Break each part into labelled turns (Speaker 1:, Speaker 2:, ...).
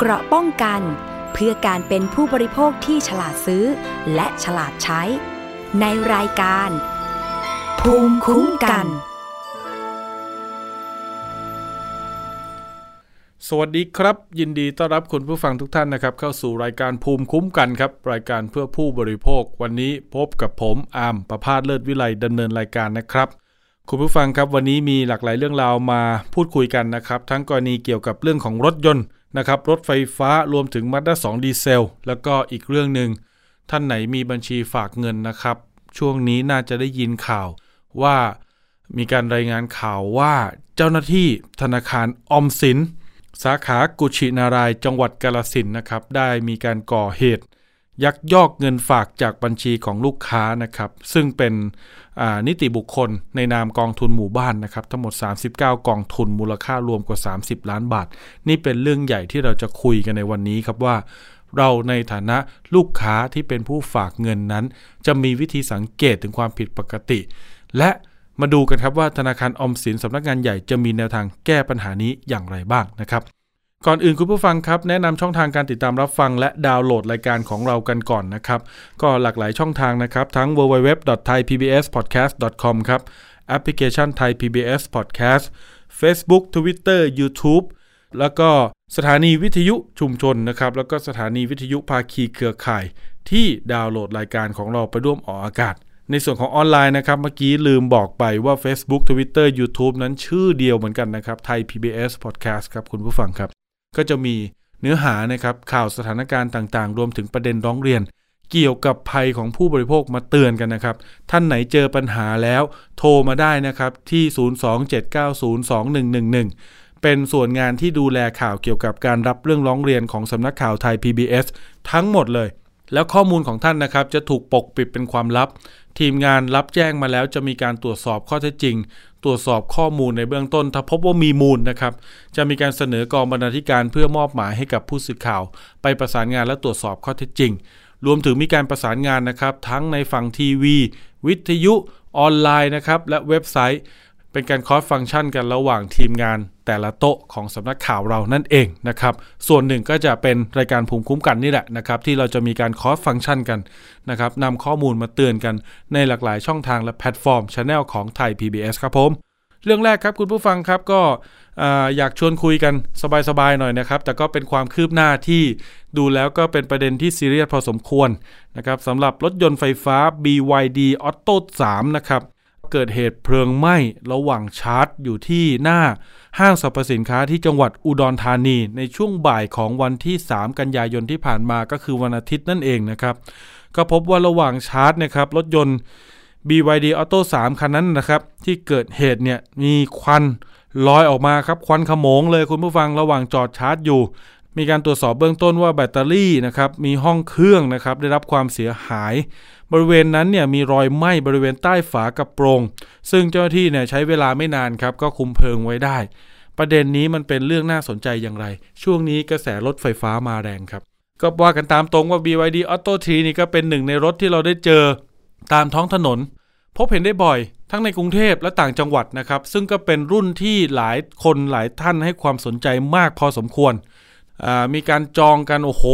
Speaker 1: เกราะป้องกัน เพื่อการเป็นผู้บริโภคที่ฉลาดซื้อ และฉลาดใช้ ในรายการ ภูมิคุ้มกัน
Speaker 2: สวัสดีครับ ยินดีต้อนรับคุณผู้ฟังทุกท่านนะครับ เข้าสู่รายการภูมิคุ้มกันครับ รายการเพื่อผู้บริโภค วันนี้พบกับผมอาร์มประพาสเลิศวิไลดำเนินรายการนะครับคุณผู้ฟังครับวันนี้มีหลากหลายเรื่องราวมาพูดคุยกันนะครับ ทั้งกรณีเกี่ยวกับเรื่องของรถยนต์ นะครับรถไฟฟ้ารวมถึงมาด้าสองดีเซล แล้วก็อีกเรื่องหนึ่งท่านไหนมีบัญชีฝากเงินนะครับ ช่วงนี้น่าจะได้ยินข่าวว่ามีการรายงานข่าวว่าเจ้าหน้าที่ธนาคารอมสิน สาขากุชินารายจังหวัดกาลสินนะครับ ได้มีการก่อเหตุ ยักยอกเงินฝากจากบัญชีของลูกค้านะครับ ซึ่งเป็นนิติบุคคลในนามกองทุนหมู่บ้านนะครับ ทั้งหมด 39 กองทุนมูลค่ารวมกว่า 30 ล้านบาท นี่เป็นเรื่องใหญ่ที่เราจะคุยกันในวันนี้ครับว่า เราในฐานะลูกค้าที่เป็นผู้ฝากเงินนั้น จะมีวิธีสังเกตถึงความผิดปกติ และมาดูกันครับว่าธนาคารออมสินสำนักงานใหญ่จะมีแนวทางแก้ปัญหานี้อย่างไรบ้างนะครับ ก่อนอื่นคุณผู้ฟังครับ แนะนำช่องทางการติดตามรับฟัง และดาวน์โหลดรายการของเรากันก่อนนะครับ ก็หลากหลายช่องทางนะครับ ทั้ง www.thaipbspodcast.com ครับแอปพลิเคชัน Thai PBS Podcast Facebook Twitter YouTube แล้วก็สถานีวิทยุชุมชนนะครับ แล้วก็สถานีวิทยุภาคีเครือข่าย ที่ดาวน์โหลดรายการของเราไปร่วมออกอากาศ ในส่วนของออนไลน์นะครับ เมื่อกี้ลืมบอกไปว่า Facebook Twitter YouTube นั้นชื่อเดียวเหมือนกันนะครับไทย PBS Podcast ครับคุณผู้ฟังครับ ก็จะมีเนื้อหานะครับข่าวสถานการณ์ต่างๆ รวมถึงประเด็นร้องเรียน เกี่ยวกับภัยของผู้บริโภคมาเตือนกันนะครับ ท่านไหนเจอปัญหาแล้ว โทรมาได้นะครับที่ 027902111 เป็นส่วนงานที่ดูแลข่าวเกี่ยวกับการรับเรื่องร้องเรียนของสำนักข่าวไทย PBS ทั้งหมดเลย แล้วข้อมูลของท่านนะครับจะถูกปกปิดเป็นความลับ ทีมงานรับแจ้งมาแล้วจะมีการตรวจสอบข้อเท็จจริง ตรวจสอบข้อมูลในเบื้องต้น ถ้าพบว่ามีมูลนะครับ จะมีการเสนอกองบรรณาธิการเพื่อมอบหมายให้กับผู้สื่อข่าว ไปประสานงานและตรวจสอบข้อเท็จจริง รวมถึงมีการประสานงานนะครับ ทั้งในฝั่งทีวี วิทยุ ออนไลน์นะครับและเว็บไซต์ เป็นการคอร์สฟังก์ชันกันระหว่างทีมงานแต่ละโต๊ะของสำนักข่าวเรานั่นเองนะครับ ส่วนหนึ่งก็จะเป็นรายการภูมิคุ้มกันนี่แหละนะครับ ที่เราจะมีการคอร์สฟังก์ชันกันนะครับนำข้อมูลมาเตือนกันในหลากหลายช่องทางและแพลตฟอร์มช anel ของไทย PBS ครับผมเรื่องแรกครับคุณผู้ฟังครับก็อยากชวนคุยกันสบายๆหน่อยนะครับ แต่ก็เป็นความคืบหน้าที่ดูแล้วก็เป็นประเด็นที่ซีเรียสพอสมควรนะครับสำหรับรถยนต์ไฟฟ้า BYD Auto 3 นะครับ เกิดเหตุเพลิงไหม้ระหว่างชาร์จอยู่ที่หน้าห้างสรรพสินค้าที่จังหวัดอุดรธานี ในช่วงบ่ายของวันที่ 3 กันยายนที่ผ่านมาก็คือวันอาทิตย์นั่นเองนะครับ ก็พบว่าระหว่างชาร์จนะครับรถยนต์ BYD Auto 3 คันนั้นนะครับ ที่เกิดเหตุเนี่ยมีควันลอยออกมาครับควันขโมงเลยคุณผู้ฟังระหว่างจอดชาร์จอยู่ มีการตรวจสอบเบื้องต้นว่าแบตเตอรี่นะครับมีห้องเครื่องนะครับได้รับความเสียหาย บริเวณนั้นเนี่ยมีรอยไหม้บริเวณใต้ฝากระโปรง ซึ่งเจ้าหน้าที่เนี่ยใช้เวลาไม่นานครับก็คุมเพลิงไว้ได้ ประเด็นนี้มันเป็นเรื่องน่าสนใจอย่างไร ช่วงนี้กระแสรถไฟฟ้ามาแรงครับ ก็ว่ากันตามตรงว่า BYD Auto 3นี่ก็เป็นหนึ่งในรถที่เราได้เจอตามท้องถนน พบเห็นได้บ่อย ทั้งในกรุงเทพและต่างจังหวัดนะครับซึ่งก็เป็นรุ่นที่หลายคนหลายท่านให้ความสนใจมากพอสมควร มีการจองกันโอ้โห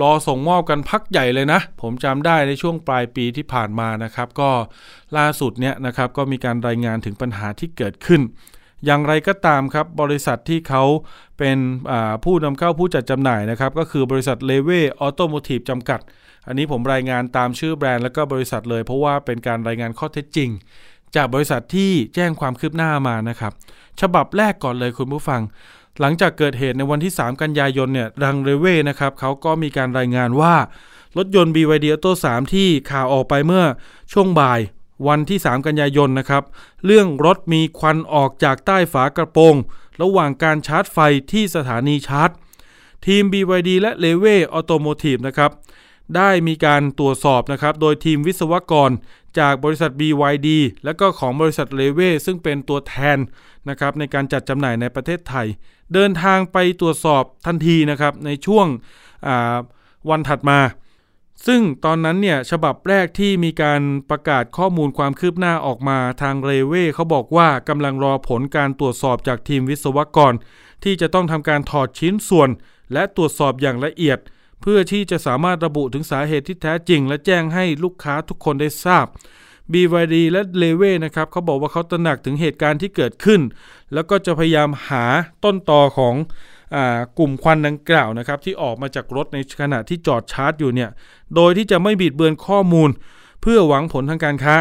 Speaker 2: รอส่งมอบกันพักใหญ่เลยนะ ผมจำได้ในช่วงปลายปีที่ผ่านมานะครับ ก็ล่าสุดเนี่ยนะครับก็มีการรายงานถึงปัญหาที่เกิดขึ้น อย่างไรก็ตามครับบริษัทที่เขาเป็นผู้นำเข้าผู้จัดจำหน่ายนะครับ ก็คือบริษัทเลเว่ออโตโมทีฟจำกัด อันนี้ผมรายงานตามชื่อแบรนด์แล้วก็บริษัทเลย เพราะว่าเป็นการรายงานข้อเท็จจริงจากบริษัทที่แจ้งความคืบหน้ามานะครับ ฉบับแรกก่อนเลยคุณผู้ฟัง หลังจากเกิดเหตุในวันที่ 3 กันยายนเนี่ยรังเรเว่นะครับเขาก็มีการรายงานว่ารถยนต์ BYD Auto 3 ที่ข่าวออกไปเมื่อช่วงบ่ายวันที่ 3 กันยายนนะครับ เรื่องรถมีควันออกจากใต้ฝากระโปรง ระหว่างการชาร์จไฟที่สถานีชาร์จ ทีม BYD และ l e w a y Automotive นะครับ ได้มีการตรวจสอบนะครับ โดยทีมวิศวกรจากบริษัท BYD และก็ของบริษัทเลเว่ซึ่งเป็นตัวแทน นะครับในการจัดจำหน่ายในประเทศไทย เดินทางไปตรวจสอบทันทีนะครับในช่วงวันถัดมา ซึ่งตอนนั้นเนี่ยฉบับแรกที่มีการประกาศข้อมูลความคืบหน้าออกมาทางเรเว่เขาบอกว่ากำลังรอผลการตรวจสอบจากทีมวิศวกร ที่จะต้องทำการถอดชิ้นส่วน และตรวจสอบอย่างละเอียด เพื่อที่จะสามารถระบุถึงสาเหตุที่แท้จริง และแจ้งให้ลูกค้าทุกคนได้ทราบ BYD และเลเว่นะครับเขาบอกว่าเขาตระหนักถึงเหตุการณ์ที่เกิดขึ้น แล้วก็จะพยายามหาต้นตอของกลุ่มควันดังกล่าวนะครับ ที่ออกมาจากรถในขณะที่จอดชาร์จอยู่เนี่ย โดยที่จะไม่บิดเบือนข้อมูล เพื่อหวังผลทางการค้า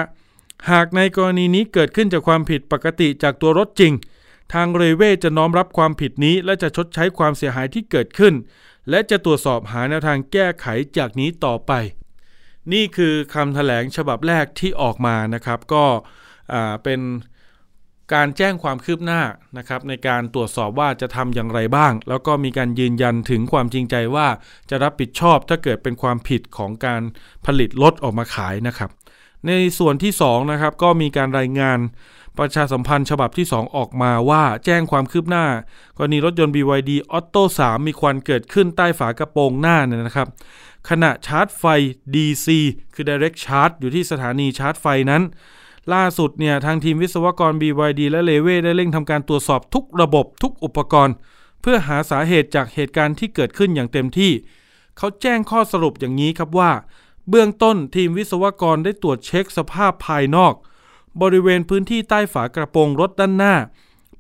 Speaker 2: หากในกรณีนี้เกิดขึ้นจากความผิดปกติจากตัวรถจริง ทางเรเว่จะน้อมรับความผิดนี้ และจะชดใช้ความเสียหายที่เกิดขึ้น และจะตรวจสอบหาแนวทางแก้ไขจากนี้ต่อไป นี่คือคำถแถลงฉบับแรกที่ออกมานะครับ ก็เป็นการแจ้งความคืบหน้านะครับ ในการตรวจสอบว่าจะทำอย่างไรบ้าง แล้วก็มีการยืนยันถึงความจริงใจว่าจะรับผิดชอบถ้าเกิดเป็นความผิดของการผลิตรถออกมาขายนะครับ ในส่วนที่2นะครับก็มีการรายงานประชาสัมพันธ์ฉบับที่ 2 ออกมาว่าแจ้งความคืบหน้า กรณีรถยนต์ BYD Auto 3 มีควันเกิดขึ้นใต้ฝากระโปรงหน้าเนี่ยนะครับ ขณะชาร์จไฟ DC คือ Direct Charge อยู่ที่สถานีชาร์จไฟนั้น ล่าสุดเนี่ยทางทีมวิศวกร BYD และเลเว่ได้เร่งทำการตรวจสอบทุกระบบทุกอุปกรณ์ เพื่อหาสาเหตุจากเหตุการณ์ที่เกิดขึ้นอย่างเต็มที่ เขาแจ้งข้อสรุปอย่างนี้ครับว่า เบื้องต้นทีมวิศวกรได้ตรวจเช็คสภาพภายนอก บริเวณพื้นที่ใต้ฝากระโปรงรถด้านหน้า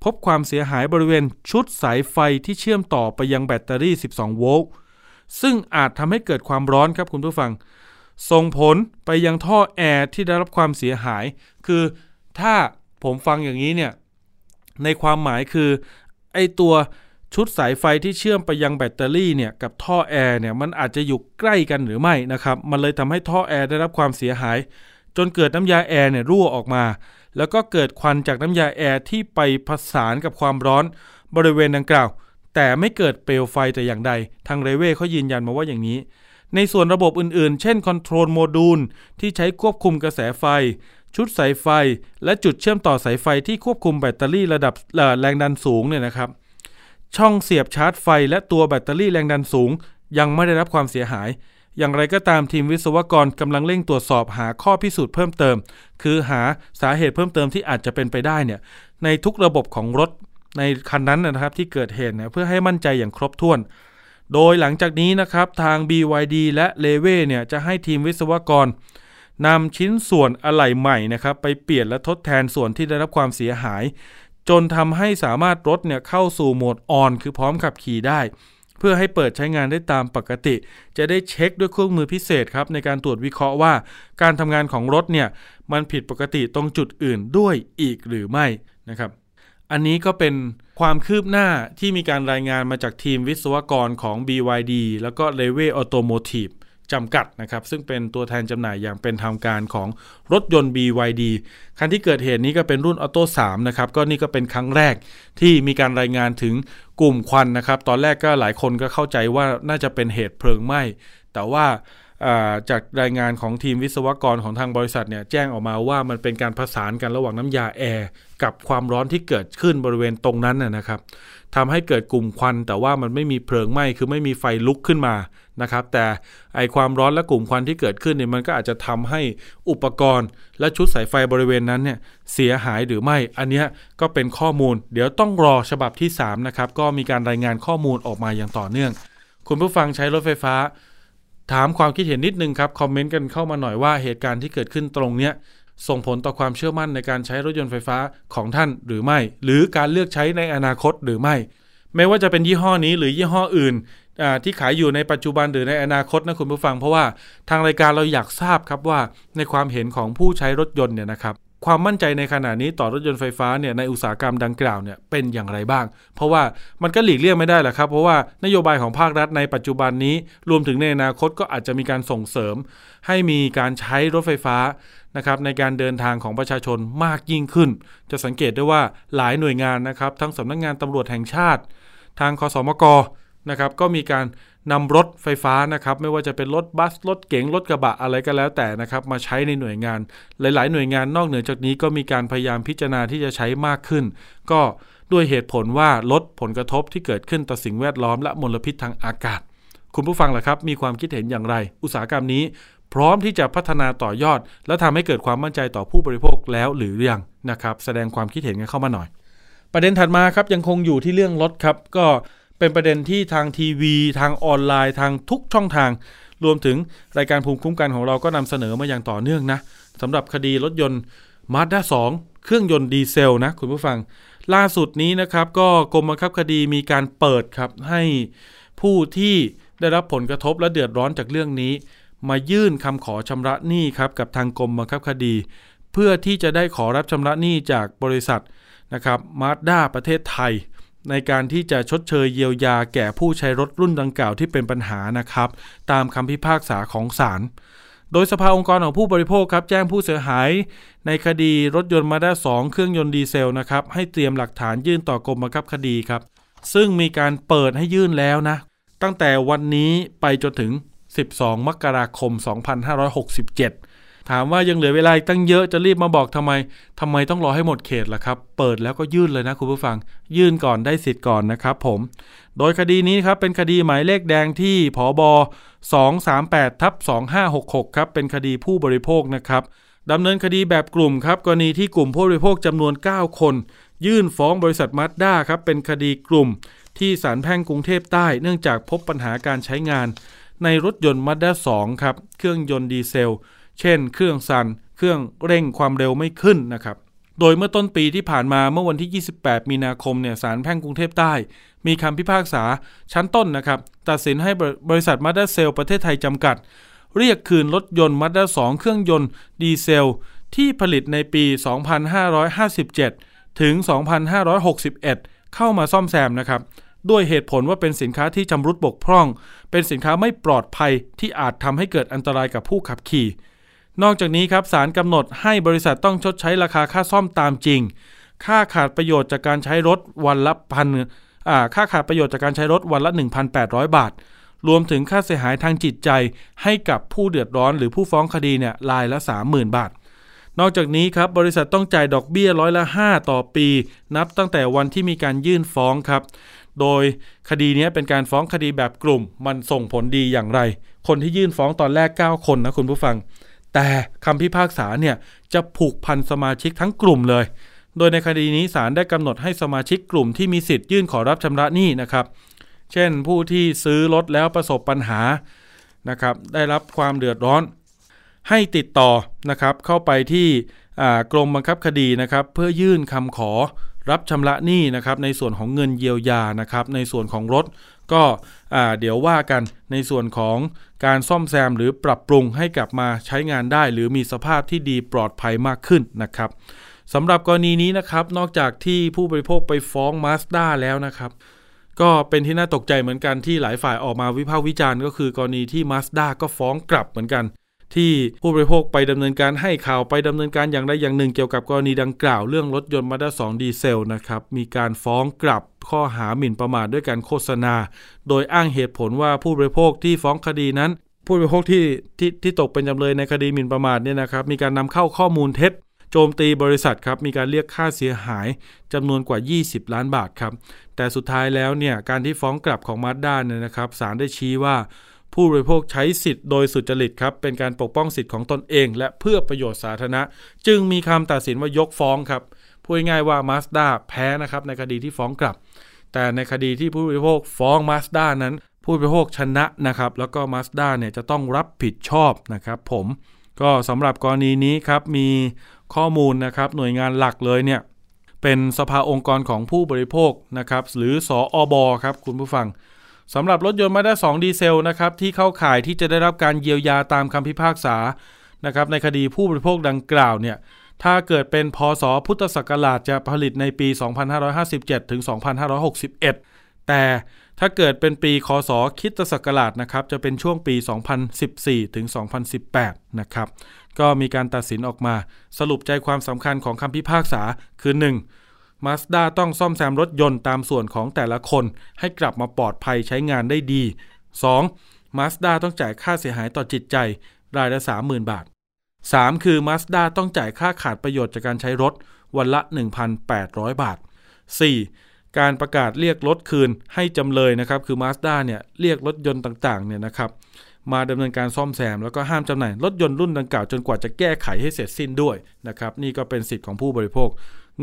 Speaker 2: พบความเสียหายบริเวณชุดสายไฟที่เชื่อมต่อไปยังแบตเตอรี่ 12 โวลต์ ซึ่งอาจทำให้เกิดความร้อนครับคุณผู้ฟัง ส่งผลไปยังท่อแอร์ที่ได้รับความเสียหาย คือถ้าผมฟังอย่างนี้เนี่ย ในความหมายคือ ไอตัวชุดสายไฟที่เชื่อมไปยังแบตเตอรี่เนี่ยกับท่อแอร์เนี่ยมันอาจจะอยู่ใกล้กันหรือไม่นะครับ มันเลยทำให้ท่อแอร์ได้รับความเสียหาย จนเกิดน้ำยาแอร์เนี่ยรั่วออกมา แล้วก็เกิดควันจากน้ำยาแอร์ที่ไปผสานกับความร้อนบริเวณดังกล่าว แต่ไม่เกิดเปลวไฟแต่อย่างใด ทางเรเว่เขายืนยันมาว่าอย่างนี้ ในส่วนระบบอื่นๆ เช่น control module ที่ใช้ควบคุมกระแสไฟ ชุดสายไฟ และจุดเชื่อมต่อสายไฟที่ควบคุมแบตเตอรี่ระดับแรงดันสูงเนี่ยนะครับ ช่องเสียบชาร์จไฟ และตัวแบตเตอรี่แรงดันสูง ยังไม่ได้รับความเสียหาย อย่างไรก็ตามทีมวิศวกรกำลังเร่งตรวจสอบหาข้อพิสูจน์เพิ่มเติม คือหาสาเหตุเพิ่มเติมที่อาจจะเป็นไปได้เนี่ยในทุกระบบของรถ ในคันนั้นนะครับที่เกิดเหตุเนี่ยเพื่อให้มั่นใจอย่างครบถ้วน โดยหลังจากนี้นะครับทาง BYD และเลเว่เนี่ยจะให้ทีมวิศวกรนำชิ้นส่วนอะไหล่ใหม่นะครับไปเปลี่ยนและทดแทนส่วนที่ได้รับความเสียหาย จนทำให้สามารถรถเนี่ยเข้าสู่โหมดออน คือพร้อมขับขี่ได้ เพื่อให้เปิดใช้งานได้ตามปกติ จะได้เช็คด้วยเครื่องมือพิเศษครับในการตรวจวิเคราะห์ว่า การทำงานของรถเนี่ยมันผิดปกติตรงจุดอื่นด้วยอีกหรือไม่นะครับ อันนี้ก็เป็นความคืบหน้าที่มีการรายงานมาจากทีมวิศวกรของ BYD แล้วก็ l e v e Automotive จำกัดนะครับ ซึ่งเป็นตัวแทนจำหน่ายอย่างเป็นทางการของรถยนต์ BYD คันที่เกิดเหตุนี้ก็เป็นรุ่นออโต้3นะครับ ก็นี่ก็เป็นครั้งแรกที่มีการรายงานถึงกลุ่มควันนะครับ ตอนแรกก็หลายคนก็เข้าใจว่าน่าจะเป็นเหตุเพลิงไหม้ แต่ว่า จากรายงานของทีมวิศวกรของทางบริษัทเนี่ยแจ้งออกมาว่ามันเป็นการผสานกันระหว่างน้ำยาแอร์กับความร้อนที่เกิดขึ้นบริเวณตรงนั้นนะครับทำให้เกิดกลุ่มควัน แต่ว่ามันไม่มีเพลิงไหม้คือไม่มีไฟลุกขึ้นมานะครับ แต่ไอความร้อนและกลุ่มควันที่เกิดขึ้นเนี่ยมันก็อาจจะทำให้อุปกรณ์ และชุดสายไฟบริเวณนั้นเนี่ยเสียหายหรือไม่ อันนี้ก็เป็นข้อมูล เดี๋ยวต้องรอฉบับที่3นะครับก็มีการรายงานข้อมูลออกมาอย่างต่อเนื่อง คุณผู้ฟังใช้รถไฟฟ้า ถามความคิดเห็นนิดนึงครับ คอมเมนต์กันเข้ามาหน่อยว่าเหตุการณ์ที่เกิดขึ้นตรงเนี้ยส่งผลต่อความเชื่อมั่นในการใช้รถยนต์ไฟฟ้าของท่านหรือไม่ หรือการเลือกใช้ในอนาคตหรือไม่ ไม่ว่าจะเป็นยี่ห้อนี้หรือยี่ห้ออื่นที่ขายอยู่ในปัจจุบันหรือในอนาคตนะคุณผู้ฟัง เพราะว่าทางรายการเราอยากทราบครับว่าในความเห็นของผู้ใช้รถยนต์เนี่ยนะครับ ความมั่นใจในขณะนี้ต่อรถยนต์ไฟฟ้าเนี่ยในอุตสาหกรรมดังกล่าวเนี่ยเป็นอย่างไรบ้าง เพราะว่ามันก็หลีกเลี่ยงไม่ได้แหละครับ เพราะว่านโยบายของภาครัฐในปัจจุบันนี้ รวมถึงในอนาคตก็อาจจะมีการส่งเสริม ให้มีการใช้รถไฟฟ้านะครับในการเดินทางของประชาชนมากยิ่งขึ้น จะสังเกตได้ว่าหลายหน่วยงานนะครับ ทั้งสำนักงงานตำรวจแห่งชาติ ทางคอสมกนะครับก็มีการ นำรถไฟฟ้านะครับไม่ว่าจะเป็นรถบัสรถเก๋งรถกระบะอะไรก็แล้วแต่นะครับมาใช้ในหน่วยงาน หลาย ๆ หน่วยงานนอกเหนือจากนี้ก็มีการพยายามพิจารณาที่จะใช้มากขึ้น ก็ด้วยเหตุผลว่าลดผลกระทบที่เกิดขึ้นต่อสิ่งแวดล้อมและมลพิษทางอากาศ คุณผู้ฟังล่ะครับ มีความคิดเห็นอย่างไร อุตสาหกรรมนี้ พร้อมที่จะพัฒนาต่อยอด และทำให้เกิดความมั่นใจต่อผู้บริโภคแล้วหรือยังนะครับ แสดงความคิดเห็นกันเข้ามาหน่อย ประเด็นถัดมาครับยังคงอยู่ที่เรื่องรถครับก็ เป็นประเด็นที่ทางทีวี ทางออนไลน์ทางทุกช่องทาง รวมถึงรายการภูมิคุ้มกันของเราก็นำเสนอมาอย่างต่อเนื่องนะสำหรับคดีรถยนต์มาสด้า2เครื่องยนต์ดีเซลนะคุณผู้ฟัง ล่าสุดนี้นะครับก็กรมบังคับคดีมีการเปิดครับให้ผู้ที่ได้รับผลกระทบและเดือดร้อนจากเรื่องนี้ มายื่นคำขอชำระหนี้ครับกับทางกรมบังคับคดี เพื่อที่จะได้ขอรับชำระหนี้จากบริษัทนะครับมาสด้าประเทศไทย ในการที่จะชดเชยเยียวยาแก่ผู้ใช้รถรุ่นดังกล่าวที่เป็นปัญหานะครับ ตามคำพิพากษาของศาลโดยสภาองค์กรของผู้บริโภคครับแจ้งผู้เสียหาย ในคดีรถยนต์มาด้า2เครื่องยนต์ดีเซลนะครับให้เตรียมหลักฐานยื่นต่อกรมบังคับคดีครับ ซึ่งมีการเปิดให้ยื่นแล้วนะ ตั้งแต่วันนี้ไปจนถึง 12 มกราคม 2567 ถามว่ายังเหลือเวลาตั้งเยอะจะรีบมาบอกทำไมทำไมต้องรอให้หมดเขตล่ะครับ เปิดแล้วก็ยื่นเลยนะคุณผู้ฟัง ยื่นก่อนได้สิทธิ์ก่อนนะครับผม โดยคดีนี้ครับเป็นคดีหมายเลขแดงที่ผอบ238ทับ2566ครับเป็นคดีผู้บริโภคนะครับดำเนินคดีแบบกลุ่มครับกรณีที่กลุ่มผู้บริโภคจำนวน 9 คน ยื่นฟ้องบริษัทมาสด้าครับเป็นคดีกลุ่ม ที่ศาลแพ่งกรุงเทพใต้ เนื่องจากพบปัญหาการใช้งาน ในรถยนต์มาด้า2ครับเครื่องยนต์ดีเซล เช่น เครื่องสั่น เครื่องเร่งความเร็วไม่ขึ้นนะครับโดยเมื่อต้นปีที่ผ่านมาเมื่อวันที่ 28 มีนาคมเนี่ยศาลแพ่งกรุงเทพใต้ มีคำพิพากษาชั้นต้นนะครับ ตัดสินให้บริษัทมาด้าเซลประเทศไทยจำกัด เรียกคืนรถยนต์มาด้า2เครื่องยนต์ดีเซล ที่ผลิตในปี 2557 ถึง 2561 เข้ามาซ่อมแซมนะครับ ด้วยเหตุผลว่าเป็นสินค้าที่ชำรุดบกพร่อง เป็นสินค้าไม่ปลอดภัยที่อาจทำให้เกิดอันตรายกับผู้ขับขี่ นอกจากนี้ครับศาลกำหนดให้บริษัทต้องชดใช้ราคาค่าซ่อมตามจริง ค่าขาดประโยชน์จากการใช้รถวันละพันค่าขาดประโยชน์จากการใช้รถวันละ 1,800 บาท รวมถึงค่าเสียหายทางจิตใจ ให้กับผู้เดือดร้อนหรือผู้ฟ้องคดีเนี่ยรายละ 30,000 บาท นอกจากนี้ครับบริษัทต้องจ่ายดอกเบี้ยร้อยละ 5 ต่อปี นับตั้งแต่วันที่มีการยื่นฟ้องครับ โดยคดีนี้เป็นการฟ้องคดีแบบกลุ่ม มันส่งผลดีอย่างไร คนที่ยื่นฟ้องตอนแรก 9 คนนะคุณผู้ฟัง แต่คำพิพากษาเนี่ยจะผูกพันสมาชิกทั้งกลุ่มเลย โดยในคดีนี้ศาลได้กำหนดให้สมาชิกกลุ่มที่มีสิทธิ์ยื่นขอรับชำระหนี้นะครับ เช่นผู้ที่ซื้อรถแล้วประสบปัญหานะครับได้รับความเดือดร้อน ให้ติดต่อนะครับเข้าไปที่กรมบังคับคดีนะครับ เพื่อยื่นคำขอรับชำระหนี้นะครับในส่วนของเงินเยียวยานะครับ ในส่วนของรถก็เดี๋ยวว่ากันในส่วนของ การซ่อมแซมหรือปรับปรุงให้กลับมาใช้งานได้ หรือมีสภาพที่ดีปลอดภัยมากขึ้นนะครับสำหรับกรณีนี้นะครับนอกจากที่ผู้บริโภคไปฟ้องมาสด้าแล้วนะครับ ก็เป็นที่น่าตกใจเหมือนกันที่หลายฝ่ายออกมาวิพากษ์วิจารณ์ก็คือกรณีที่มาสด้าก็ฟ้องกลับเหมือนกัน ที่ผู้บริโภคไปดำเนินการให้ข่าวไปดำเนินการอย่างใดอย่างหนึ่ง เกี่ยวกับกรณีดังกล่าวเรื่องรถยนต์มาด้า2ดีเซลนะครับมีการฟ้องกลับข้อหาหมิ่นประมาทด้วยการโฆษณา โดยอ้างเหตุผลว่าผู้บริโภคที่ฟ้องคดีนั้น ผู้บริโภคที่ที่ที่ตกเป็นจำเลยในคดีหมิ่นประมาทเนี่ยนะครับมีการนำเข้าข้อมูลเท็จโจมตีบริษัทครับมีการเรียกค่าเสียหายจำนวนกว่า 20 ล้านบาทครับแต่สุดท้ายแล้วเนี่ยการที่ฟ้องกลับของมาด้าเนี่ยนะครับศาลได้ชี้ว่า ผู้บริโภคใช้สิทธิ์โดยสุจริตครับเป็นการปกป้องสิทธิ์ของตนเอง และเพื่อประโยชน์สาธารณะ จึงมีคำตัดสินว่ายกฟ้องครับพูดง่ายว่ามาสด้าแพ้นะครับในคดีที่ฟ้องกลับ แต่ในคดีที่ผู้บริโภคฟ้องมาสด้านั้น ผู้บริโภคชนะนะครับแล้วก็มาสด้าเนี่ยจะต้องรับผิดชอบนะครับผมก็สำหรับกรณีนี้ครับมีข้อมูลนะครับหน่วยงานหลักเลยเนี่ยเป็นสภาองค์กรของผู้บริโภคนะครับหรือสออบอครับคุณผู้ฟัง สำหรับรถยนต์มาด้า2ดีเซลนะครับที่เข้าข่ายที่จะได้รับการเยียวยาตามคำพิพากษานะครับในคดีผู้บริโภคดังกล่าวเนี่ยถ้าเกิดเป็นพศพุทธศักราชจะผลิตในปี 2557 ถึง 2561 แต่ถ้าเกิดเป็นปีคศคิตศักราชนะครับจะเป็นช่วงปี 2014 ถึง 2018 นะครับก็มีการตัดสินออกมาสรุปใจความสำคัญของคำพิพากษาคือ 1. มาสด้าต้องซ่อมแซมรถยนต์ตามส่วนของแต่ละคน ให้กลับมาปลอดภัยใช้งานได้ดี 2. มาสด้าต้องจ่ายค่าเสียหายต่อจิตใจ รายละ 30,000 บาท 3. คือมาสด้าต้องจ่ายค่าขาดประโยชน์จากการใช้รถ วันละ 1,800 บาท 4. การประกาศเรียกรถคืนให้จำเลยนะครับ คือมาสด้าเนี่ยเรียกรถยนต์ต่างๆเนี่ยนะครับมาดำเนินการซ่อมแซม แล้วก็ห้ามจำหน่ายรถยนต์รุ่นดังกล่าวจนกว่าจะแก้ไขให้เสร็จสิ้นด้วยนะครับนี่ก็เป็นสิทธิ์ของผู้บริโภค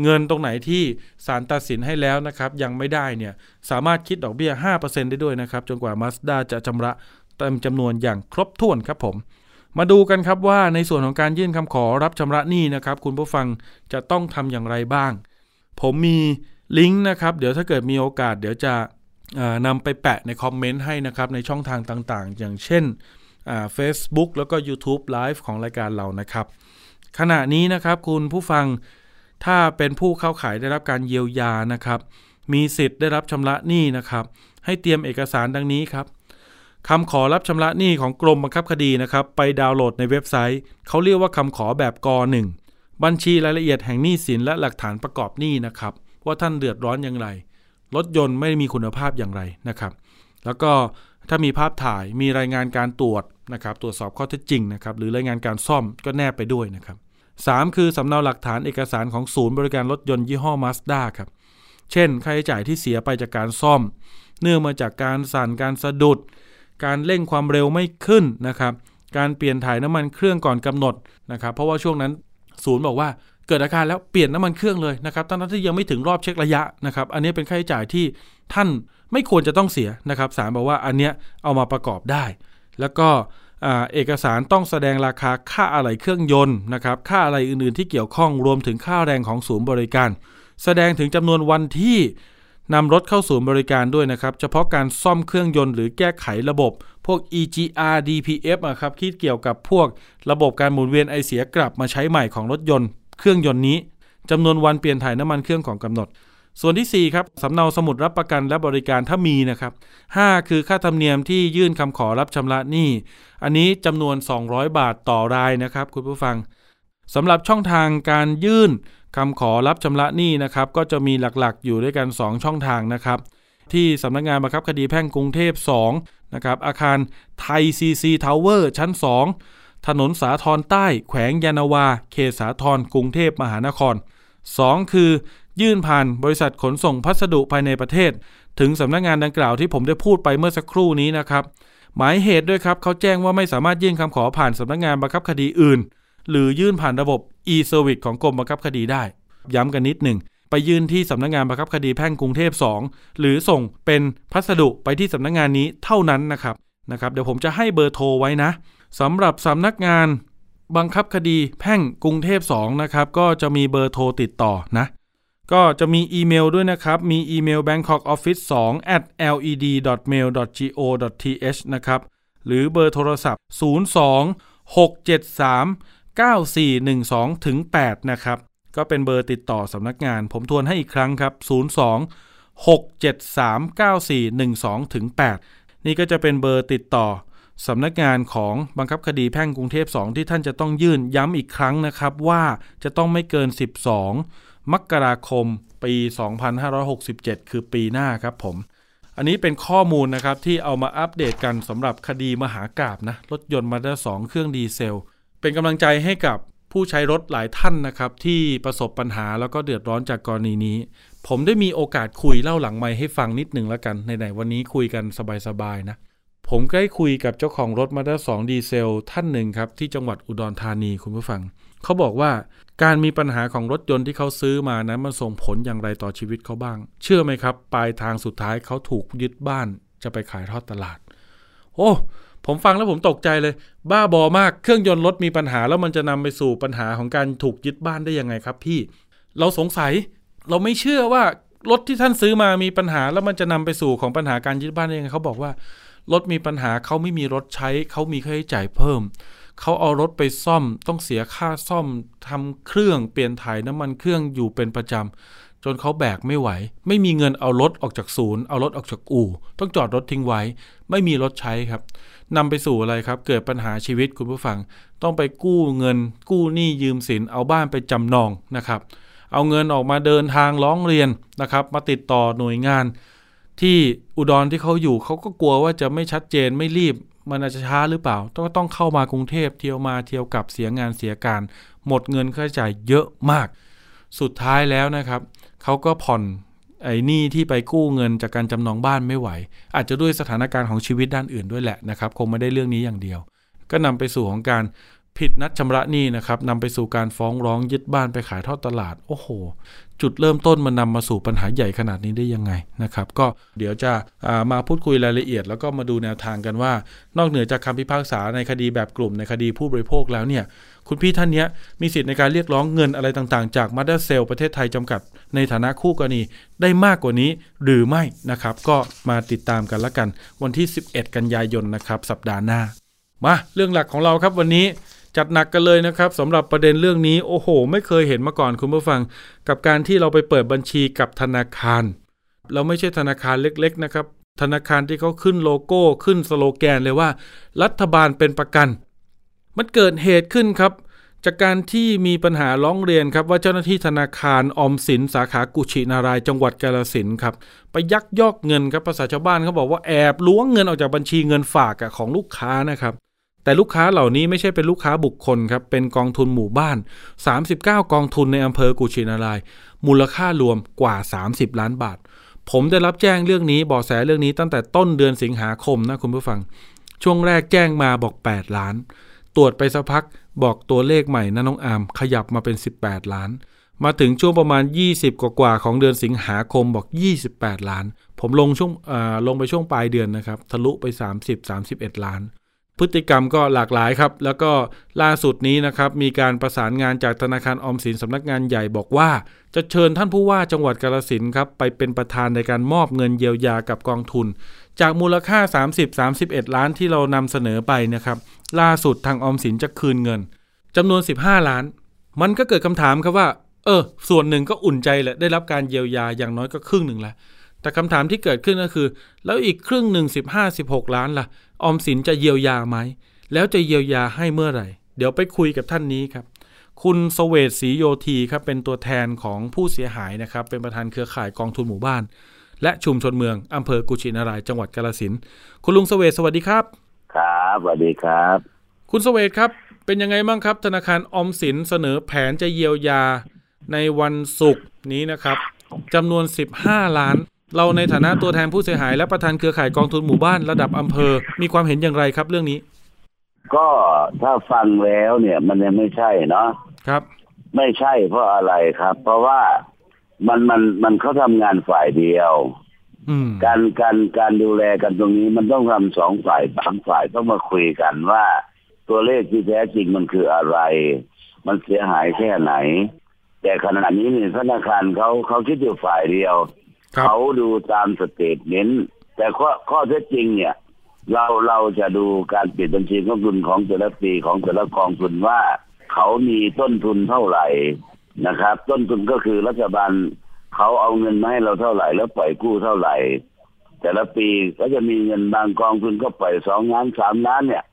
Speaker 2: เงินตรงไหนที่ศาลตัดสินให้แล้วนะครับยังไม่ได้เนี่ยสามารถคิดดอกเบี้ย 5%ได้ด้วยนะครับจนกว่า Mazda จะชำระเต็มจำนวนอย่างครบถ้วนครับผม มาดูกันครับว่าในส่วนของการยื่นคำขอรับชำระหนี้นะครับคุณผู้ฟังจะต้องทำอย่างไรบ้าง ผมมีลิงก์นะครับเดี๋ยวถ้าเกิดมีโอกาสเดี๋ยวจะนำไปแปะในคอมเมนต์ให้นะครับในช่องทางต่างๆ อย่างเช่นเฟซบุ๊กแล้วก็ YouTube Live ของรายการเรานะครับ ขณะนี้นะครับคุณผู้ฟัง ถ้าเป็นผู้เข้าขายได้รับการเยียวยานะครับ มีสิทธิ์ได้รับชำระหนี้นะครับ ให้เตรียมเอกสารดังนี้ครับคำขอรับชำระหนี้ของกรมบังคับคดีนะครับ ไปดาวน์โหลดในเว็บไซต์ เขาเรียกว่าคำขอแบบกหนึ่งบัญชีรายละเอียดแห่งหนี้สินและหลักฐานประกอบหนี้นะครับ ว่าท่านเดือดร้อนอย่างไร รถยนต์ไม่มีคุณภาพอย่างไรนะครับ แล้วก็ถ้ามีภาพถ่ายมีรายงานการตรวจนะครับ ตรวจสอบข้อเท็จจริงนะครับ หรือรายงานการซ่อมก็แนบไปด้วยนะครับ 3. คือสำเนาหลักฐานเอกสารของศูนย์บริการรถยนต์ยี่ห้อ Mazda ครับ เช่น ค่าใช้จ่ายที่เสียไปจากการซ่อม เนื่องมาจากการสั่นการสะดุด การเร่งความเร็วไม่ขึ้นนะครับ การเปลี่ยนถ่ายน้ำมันเครื่องก่อนกำหนดนะครับ เพราะว่าช่วงนั้นศูนย์บอกว่าเกิดอาการแล้วเปลี่ยนน้ำมันเครื่องเลยนะครับตั้งที่ยังไม่ถึงรอบเช็คระยะนะครับ อันนี้เป็นค่าใช้จ่ายที่ท่านไม่ควรจะต้องเสียนะครับสารบอกว่าอันเนี้ยเอามาประกอบได้ แล้วก็ เอกสารต้องแสดงราคาค่าอะไหล่เครื่องยนต์นะครับค่าอะไหล่อื่นๆที่เกี่ยวข้องรวมถึงค่าแรงของศูนย์บริการ แสดงถึงจำนวนวันที่นำรถเข้าศูนย์บริการด้วยนะครับ เฉพาะการซ่อมเครื่องยนต์หรือแก้ไขระบบ พวก EGR DPF นะครับที่เกี่ยวกับพวกระบบการหมุนเวียนไอเสียกลับมาใช้ใหม่ของรถยนต์ เครื่องยนต์นี้จำนวนวันเปลี่ยนถ่ายน้ำมันเครื่องของกำหนด ส่วนที่ 4 ครับสำเนาสมุดรับประกันและบริการถ้ามีนะครับ 5 คือค่าธรรมเนียมที่ยื่นคำขอรับชำระหนี้ อันนี้จำนวน 200 บาทต่อรายนะครับ คุณผู้ฟังสำหรับช่องทางการยื่นคำขอรับชำระหนี้นะครับ ก็จะมีหลักๆ อยู่ด้วยกัน 2 ช่องทางนะครับ ที่สำนักงานบังคับคดีแพ่งกรุงเทพ2นะครับอาคารไทยซีซีทาวเวอร์ชั้น 2 ถนนสาทรใต้ แขวงยานาวา เขตสาทรกรุงเทพมหานคร 2 คือ ยื่นผ่านบริษัทขนส่งพัสดุภายในประเทศ ถึงสำนักงานดังกล่าวที่ผมได้พูดไปเมื่อสักครู่นี้นะครับ หมายเหตุด้วยครับเขาแจ้งว่าไม่สามารถยื่นคำขอผ่านสำนักงานบังคับคดีอื่น หรือยื่นผ่านระบบ e-service ของกรมบังคับคดีได้ ย้ำกันนิดหนึ่งไปยื่นที่สำนักงงานบังคับคดีแพ่งกรุงเทพ 2 หรือส่งเป็นพัสดุไปที่สำนักงงานนี้เท่านั้นนะครับนะครับ เดี๋ยวผมจะให้เบอร์โทรไว้นะสำหรับสำนักงานบังคับคดีแพ่งกรุงเทพ 2 นะครับ ก็จะมีเบอร์โทรติดต่อนะ ก็จะมีอีเมลด้วยนะครับ มีอีเมล bangkokoffice2 at led.mail.go.th นะครับ หรือเบอร์โทรศัพท์ 02 673 9412ถึง8นะครับ ก็เป็นเบอร์ติดต่อสำนักงาน ผมทวนให้อีกครั้งครับ 02 673 9412ถึง8นี่ก็จะเป็นเบอร์ติดต่อสำนักงานของบังคับคดีแพ่งกรุงเทพ 2 ที่ท่านจะต้องยื่นย้ำอีกครั้งนะครับว่าจะต้องไม่เกิน 12 มกราคมปี 2567 คือปีหน้าครับผม อันนี้เป็นข้อมูลนะครับที่เอามาอัปเดตกันสำหรับคดีมหากราบนะ รถยนต์มาด้าสองเครื่องดีเซล เป็นกำลังใจให้กับผู้ใช้รถหลายท่านนะครับ ที่ประสบปัญหาแล้วก็เดือดร้อนจากกรณีนี้ ผมได้มีโอกาสคุยเล่าหลังไมให้ฟังนิดหนึ่งแล้วกันในๆวันนี้คุยกันสบายๆนะผมใกล้คุยกับเจ้าของรถมาด้าสองดีเซลท่านหนึ่งครับที่จังหวัดอุดรธานีคุณผู้ฟัง เขาบอกว่า การมีปัญหาของรถยนต์ที่เขาซื้อมานั้นมันส่งผลอย่างไรต่อชีวิตเขาบ้าง เชื่อไหมครับ ปลายทางสุดท้ายเขาถูกยึดบ้าน จะไปขายทอดตลาด โอ้ผมฟังแล้วผมตกใจเลย บ้าบอมากเครื่องยนต์รถมีปัญหาแล้วมันจะนำไปสู่ปัญหาของการถูกยึดบ้านได้ยังไงครับ พี่ เราสงสัย เราไม่เชื่อว่ารถที่ท่านซื้อมามีปัญหาแล้วมันจะนำไปสู่ของปัญหาการยึดบ้านได้ยังไงเขาบอกว่ารถมีปัญหาเขาไม่มีรถใช้เขามีค่าใช้จ่ายเพิ่ม เขาเอารถไปซ่อม ต้องเสียค่าซ่อมทำเครื่องเปลี่ยนถ่ายน้ำมันเครื่องอยู่เป็นประจำจนเขาแบกไม่ไหว ไม่มีเงินเอารถออกจากศูนย์ เอารถออกจากอู่ ต้องจอดรถทิ้งไว้ ไม่มีรถใช้ครับนำไปสู่อะไรครับ เกิดปัญหาชีวิตคุณผู้ฟัง ต้องไปกู้เงิน กู้หนี้ยืมสินเอาบ้านไปจำนองนะครับ เอาเงินออกมาเดินทางร้องเรียนนะครับ มาติดต่อหน่วยงานที่อุดรที่เขาอยู่เขาก็กลัวว่าจะไม่ชัดเจนไม่รีบ มันอาจจะช้าหรือเปล่า ต้องต้องเข้ามากรุงเทพเที่ยวมาเที่ยวกลับเสียงานเสียการ หมดเงินค่าใช้จ่ายเยอะมาก สุดท้ายแล้วนะครับเขาก็ผ่อนไอ้นี่ที่ไปกู้เงินจากการจำนองบ้านไม่ไหว อาจจะด้วยสถานการณ์ของชีวิตด้านอื่นด้วยแหละนะครับ คงไม่ได้เรื่องนี้อย่างเดียว ก็นำไปสู่ของการ ผิดนัดชำระหนี้นะครับนำไปสู่การฟ้องร้องยึดบ้านไปขายทอดตลาด โอ้โห จุดเริ่มต้นมันนำมาสู่ปัญหาใหญ่ขนาดนี้ได้ยังไงนะครับ ก็เดี๋ยวจะามาพูดคุยรายละเอียด แล้วก็มาดูแนวทางกันว่า นอกเหนือจากคำพิพากษาในคดีแบบกลุ่มในคดีผู้บริโภคแล้วเนี่ยคุณพี่ท่านนี้มีสิทธิ์ในการเรียกร้องเงินอะไรต่างๆ จากมาดเซลประเทศไทยจำกัด ในฐานะคู่กรณีได้มากกว่านี้หรือไม่นะครับ ก็มาติดตามกันละกัน วันที่ 11 กันยายนนะครับสัปดาห์หน้ามาเรื่องหลักของเราครับวันนี้ จัดหนักกันเลยนะครับสำหรับประเด็นเรื่องนี้โอ้โห ไม่เคยเห็นมาก่อนคุณผู้ฟัง กับการที่เราไปเปิดบัญชีกับธนาคาร เราไม่ใช่ธนาคารเล็กๆนะครับ ธนาคารที่เขาขึ้นโลโก้ขึ้นสโลแกนเลยว่า รัฐบาลเป็นประกัน มันเกิดเหตุขึ้นครับ จากการที่มีปัญหาร้องเรียนครับว่าเจ้าหน้าที่ธนาคารอมสินสาขากุชินารายจังหวัดกาลสินครับไปยักยอกเงินครับภาษาชาวบ้านเขาบอกว่าแอบล้วงเงินออกจากบัญชีเงินฝากของลูกค้านะครับ แต่ลูกค้าเหล่านี้ไม่ใช่เป็นลูกค้าบุคคลครับ เป็นกองทุนหมู่บ้าน 39 กองทุนในอำเภอกุชินาราย มูลค่ารวมกว่า 30 ล้านบาท ผมได้รับแจ้งเรื่องนี้บอแสเรื่องนี้ตั้งแต่ต้นเดือนสิงหาคมนะคุณผู้ฟัง ช่วงแรกแจ้งมาบอก 8 ล้าน ตรวจไปสักพักบอกตัวเลขใหม่นะน้องอามขยับมาเป็น 18 ล้าน มาถึงช่วงประมาณ 20 กว่าๆของเดือนสิงหาคมบอก 28 ล้าน ผมลงช่วงลงไปช่วงปลายเดือนนะครับทะลุไป 30-31 ล้าน พฤติกรรมก็หลากหลายครับ แล้วก็ล่าสุดนี้นะครับ มีการประสานงานจากธนาคารออมสินสำนักงานใหญ่บอกว่า จะเชิญท่านผู้ว่าจังหวัดกาลสินครับ ไปเป็นประธานในการมอบเงินเยียวยากับกองทุน จากมูลค่า 30-31 ล้านที่เรานำเสนอไปนะครับ ล่าสุดทางออมสินจะคืนเงินจำนวน 15 ล้าน มันก็เกิดคำถามครับว่า เออ ส่วนหนึ่งก็อุ่นใจแหละได้รับการเยียวยาอย่างน้อยก็ครึ่งหนึ่งแล้ว แต่คำถามที่เกิดขึ้นก็คือ แล้วอีกครึ่งหนึ่งสิบห้าสิบหกล้านล่ะ ออมสินจะเยียวยาไหม แล้วจะเยียวยาให้เมื่อไหร่ เดี๋ยวไปคุยกับท่านนี้ครับ คุณสเวตศรีโยธีครับเป็นตัวแทนของผู้เสียหายนะครับ เป็นประธานเครือข่ายกองทุนหมู่บ้าน และชุมชนเมืองอำเภอกุชินารายจังหวัดกาลสินคุณลุงสเวตสวัสดีครับ
Speaker 3: ครับสวัสดีครับ
Speaker 2: คุณสเวตครับ เป็นยังไงบ้างครับ ธนาคารออมสินเสนอแผนจะเยียวยาในวันศุกร์นี้นะครับจำนวน 15 ล้าน เราในฐานะตัวแทนผู้เสียหายและประธานเครือข่ายกองทุนหมู่บ้านระดับอำเภอ มีความเห็นอย่างไรครับเรื่องนี้
Speaker 3: ก็ถ้าฟังแล้วเนี่ย มันยังไม่ใช่เนาะ
Speaker 2: ครับ
Speaker 3: ไม่ใช่เพราะอะไรครับ เพราะว่ามันมันมันเขาทำงานฝ่ายเดียวการการการดูแลกันตรงนี้มันต้องทำสองฝ่ายสามฝ่ายต้องมาคุยกันว่า ตัวเลขที่แท้จริงมันคืออะไร มันเสียหายแค่ไหน แต่ขณะนี้เนี่ยธนาคารเขาเขาคิดอยู่ฝ่ายเดียว เขาดูตามสเตทเมนต์แต่ข้อข้อเท็จจริงเนี่ย เราเราจะดูการปิดบัญชีกองทุนของแต่ละปีของแต่ละกองทุนว่า เขามีต้นทุนเท่าไหร่นะครับ ต้นทุนก็คือรัฐบาลเขาเอาเงินมาให้เราเท่าไหร่ แล้วปล่อยกู้เท่าไหร่ แต่ละปีก็จะมีเงินบางกองทุนก็ปล่อยสองล้านสามล้านเนี่ย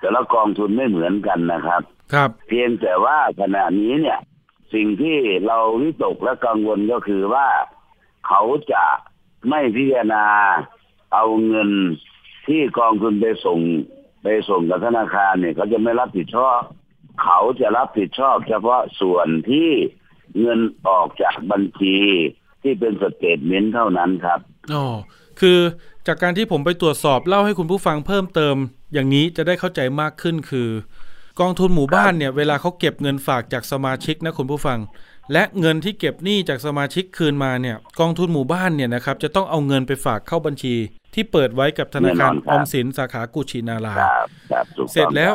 Speaker 3: แต่ละกองทุนไม่เหมือนกันนะครับ
Speaker 2: ครับ
Speaker 3: เพียงแต่ว่าขณะนี้เนี่ย สิ่งที่เราวิตกและกังวลก็คือว่า เขาจะไม่พิจารณาเอาเงินที่กองทุนไปส่งไปส่งกับธนาคารเนี่ยเขาจะไม่รับผิดชอบ เขาจะรับผิดชอบเฉพาะส่วนที่เงินออกจากบัญชีที่เป็น statement เท่านั้นครับ
Speaker 2: อ๋อคือจากการที่ผมไปตรวจสอบเล่าให้คุณผู้ฟังเพิ่มเติม อย่างนี้จะได้เข้าใจมากขึ้นคือ กองทุนหมู่บ้านเนี่ย เวลาเขาเก็บเงินฝากจากสมาชิกนะคุณผู้ฟัง และเงินที่เก็บหนี้จากสมาชิกคืนมาเนี่ยกองทุนหมู่บ้านเนี่ยนะครับจะต้องเอาเงินไปฝากเข้าบัญชี ที่เปิดไว้กับธนาคารออมสินสาขากุชินาราเสร็จแล้ว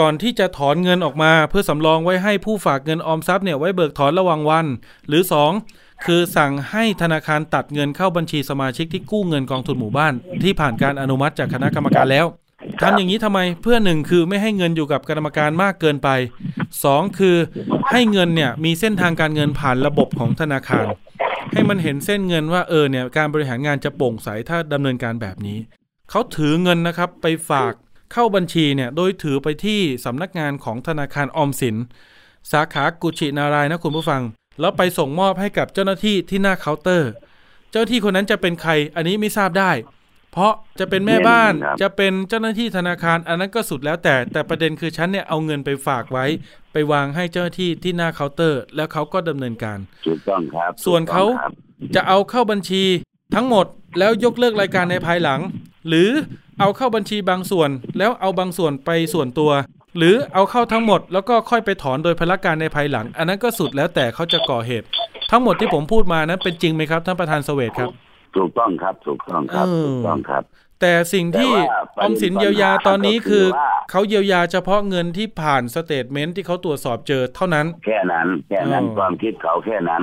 Speaker 2: ก่อนที่จะถอนเงินออกมา เพื่อสำรองไว้ให้ผู้ฝากเงินออมทรัพย์เนี่ยไว้เบิกถอนระหว่างวัน หรือ 2 คือสั่งให้ธนาคารตัดเงินเข้าบัญชีสมาชิกที่กู้เงินกองทุนหมู่บ้าน ที่ผ่านการอนุมัติจากคณะกรรมการแล้ว ทำอย่างนี้ทำไมเพื่อหนึ่งคือไม่ให้เงินอยู่กับกรรมการมากเกินไปสองคือให้เงินเนี่ยมีเส้นทางการเงินผ่านระบบของธนาคาร ให้มันเห็นเส้นเงินว่าเออเนี่ยการบริหารงานจะโปร่งใสถ้าดำเนินการแบบนี้เขาถือเงินนะครับไปฝากเข้าบัญชีเนี่ยโดยถือไปที่สำนักงานของธนาคารออมสิน สาขากุชินารายนะคุณผู้ฟัง แล้วไปส่งมอบให้กับเจ้าหน้าที่ที่หน้าเคาน์เตอร์ เจ้าหน้าที่คนนั้นจะเป็นใครอันนี้ไม่ทราบได้ เพราะจะเป็นแม่บ้านจะเป็นเจ้าหน้าที่ธนาคาร อันนั้นก็สุดแล้วแต่ แต่ประเด็นคือฉันเนี่ยเอาเงินไปฝากไว้ ไปวางให้เจ้าหน้าที่ที่หน้าเคาน์เตอร์ แล้วเขาก็ดำเนินการ
Speaker 3: ถูกต้องครับ
Speaker 2: ส่วนเขาจะเอาเข้าบัญชีทั้งหมดแล้วยกเลิกรายการในภายหลัง หรือเอาเข้าบัญชีบางส่วน แล้วเอาบางส่วนไปส่วนตัว หรือเอาเข้าทั้งหมด แล้วก็ค่อยไปถอนโดยพละการในภายหลัง อันนั้นก็สุดแล้วแต่เขาจะก่อเหตุ ทั้งหมดที่ผมพูดมานั้นเป็นจริงไหมครับท่านประธานสเวตครับ
Speaker 3: ถูกต้องครับถูกต้องครับ
Speaker 2: เออ
Speaker 3: ถูกต้องครับ
Speaker 2: แต่สิ่งที่
Speaker 3: แต่ว่าประเด็น
Speaker 2: ออมสินเยียวยา
Speaker 3: ปัญหา
Speaker 2: ตอนนี้
Speaker 3: ก็คื
Speaker 2: คือ
Speaker 3: ว่า
Speaker 2: เขาเยียวยาเฉพาะเงินที่ผ่าน statement ที่เขาตรวจสอบเจอเท่านั้น
Speaker 3: แค่นั้น แค่นั้น
Speaker 2: อ๋อ
Speaker 3: ความคิดเขาแค่นั้น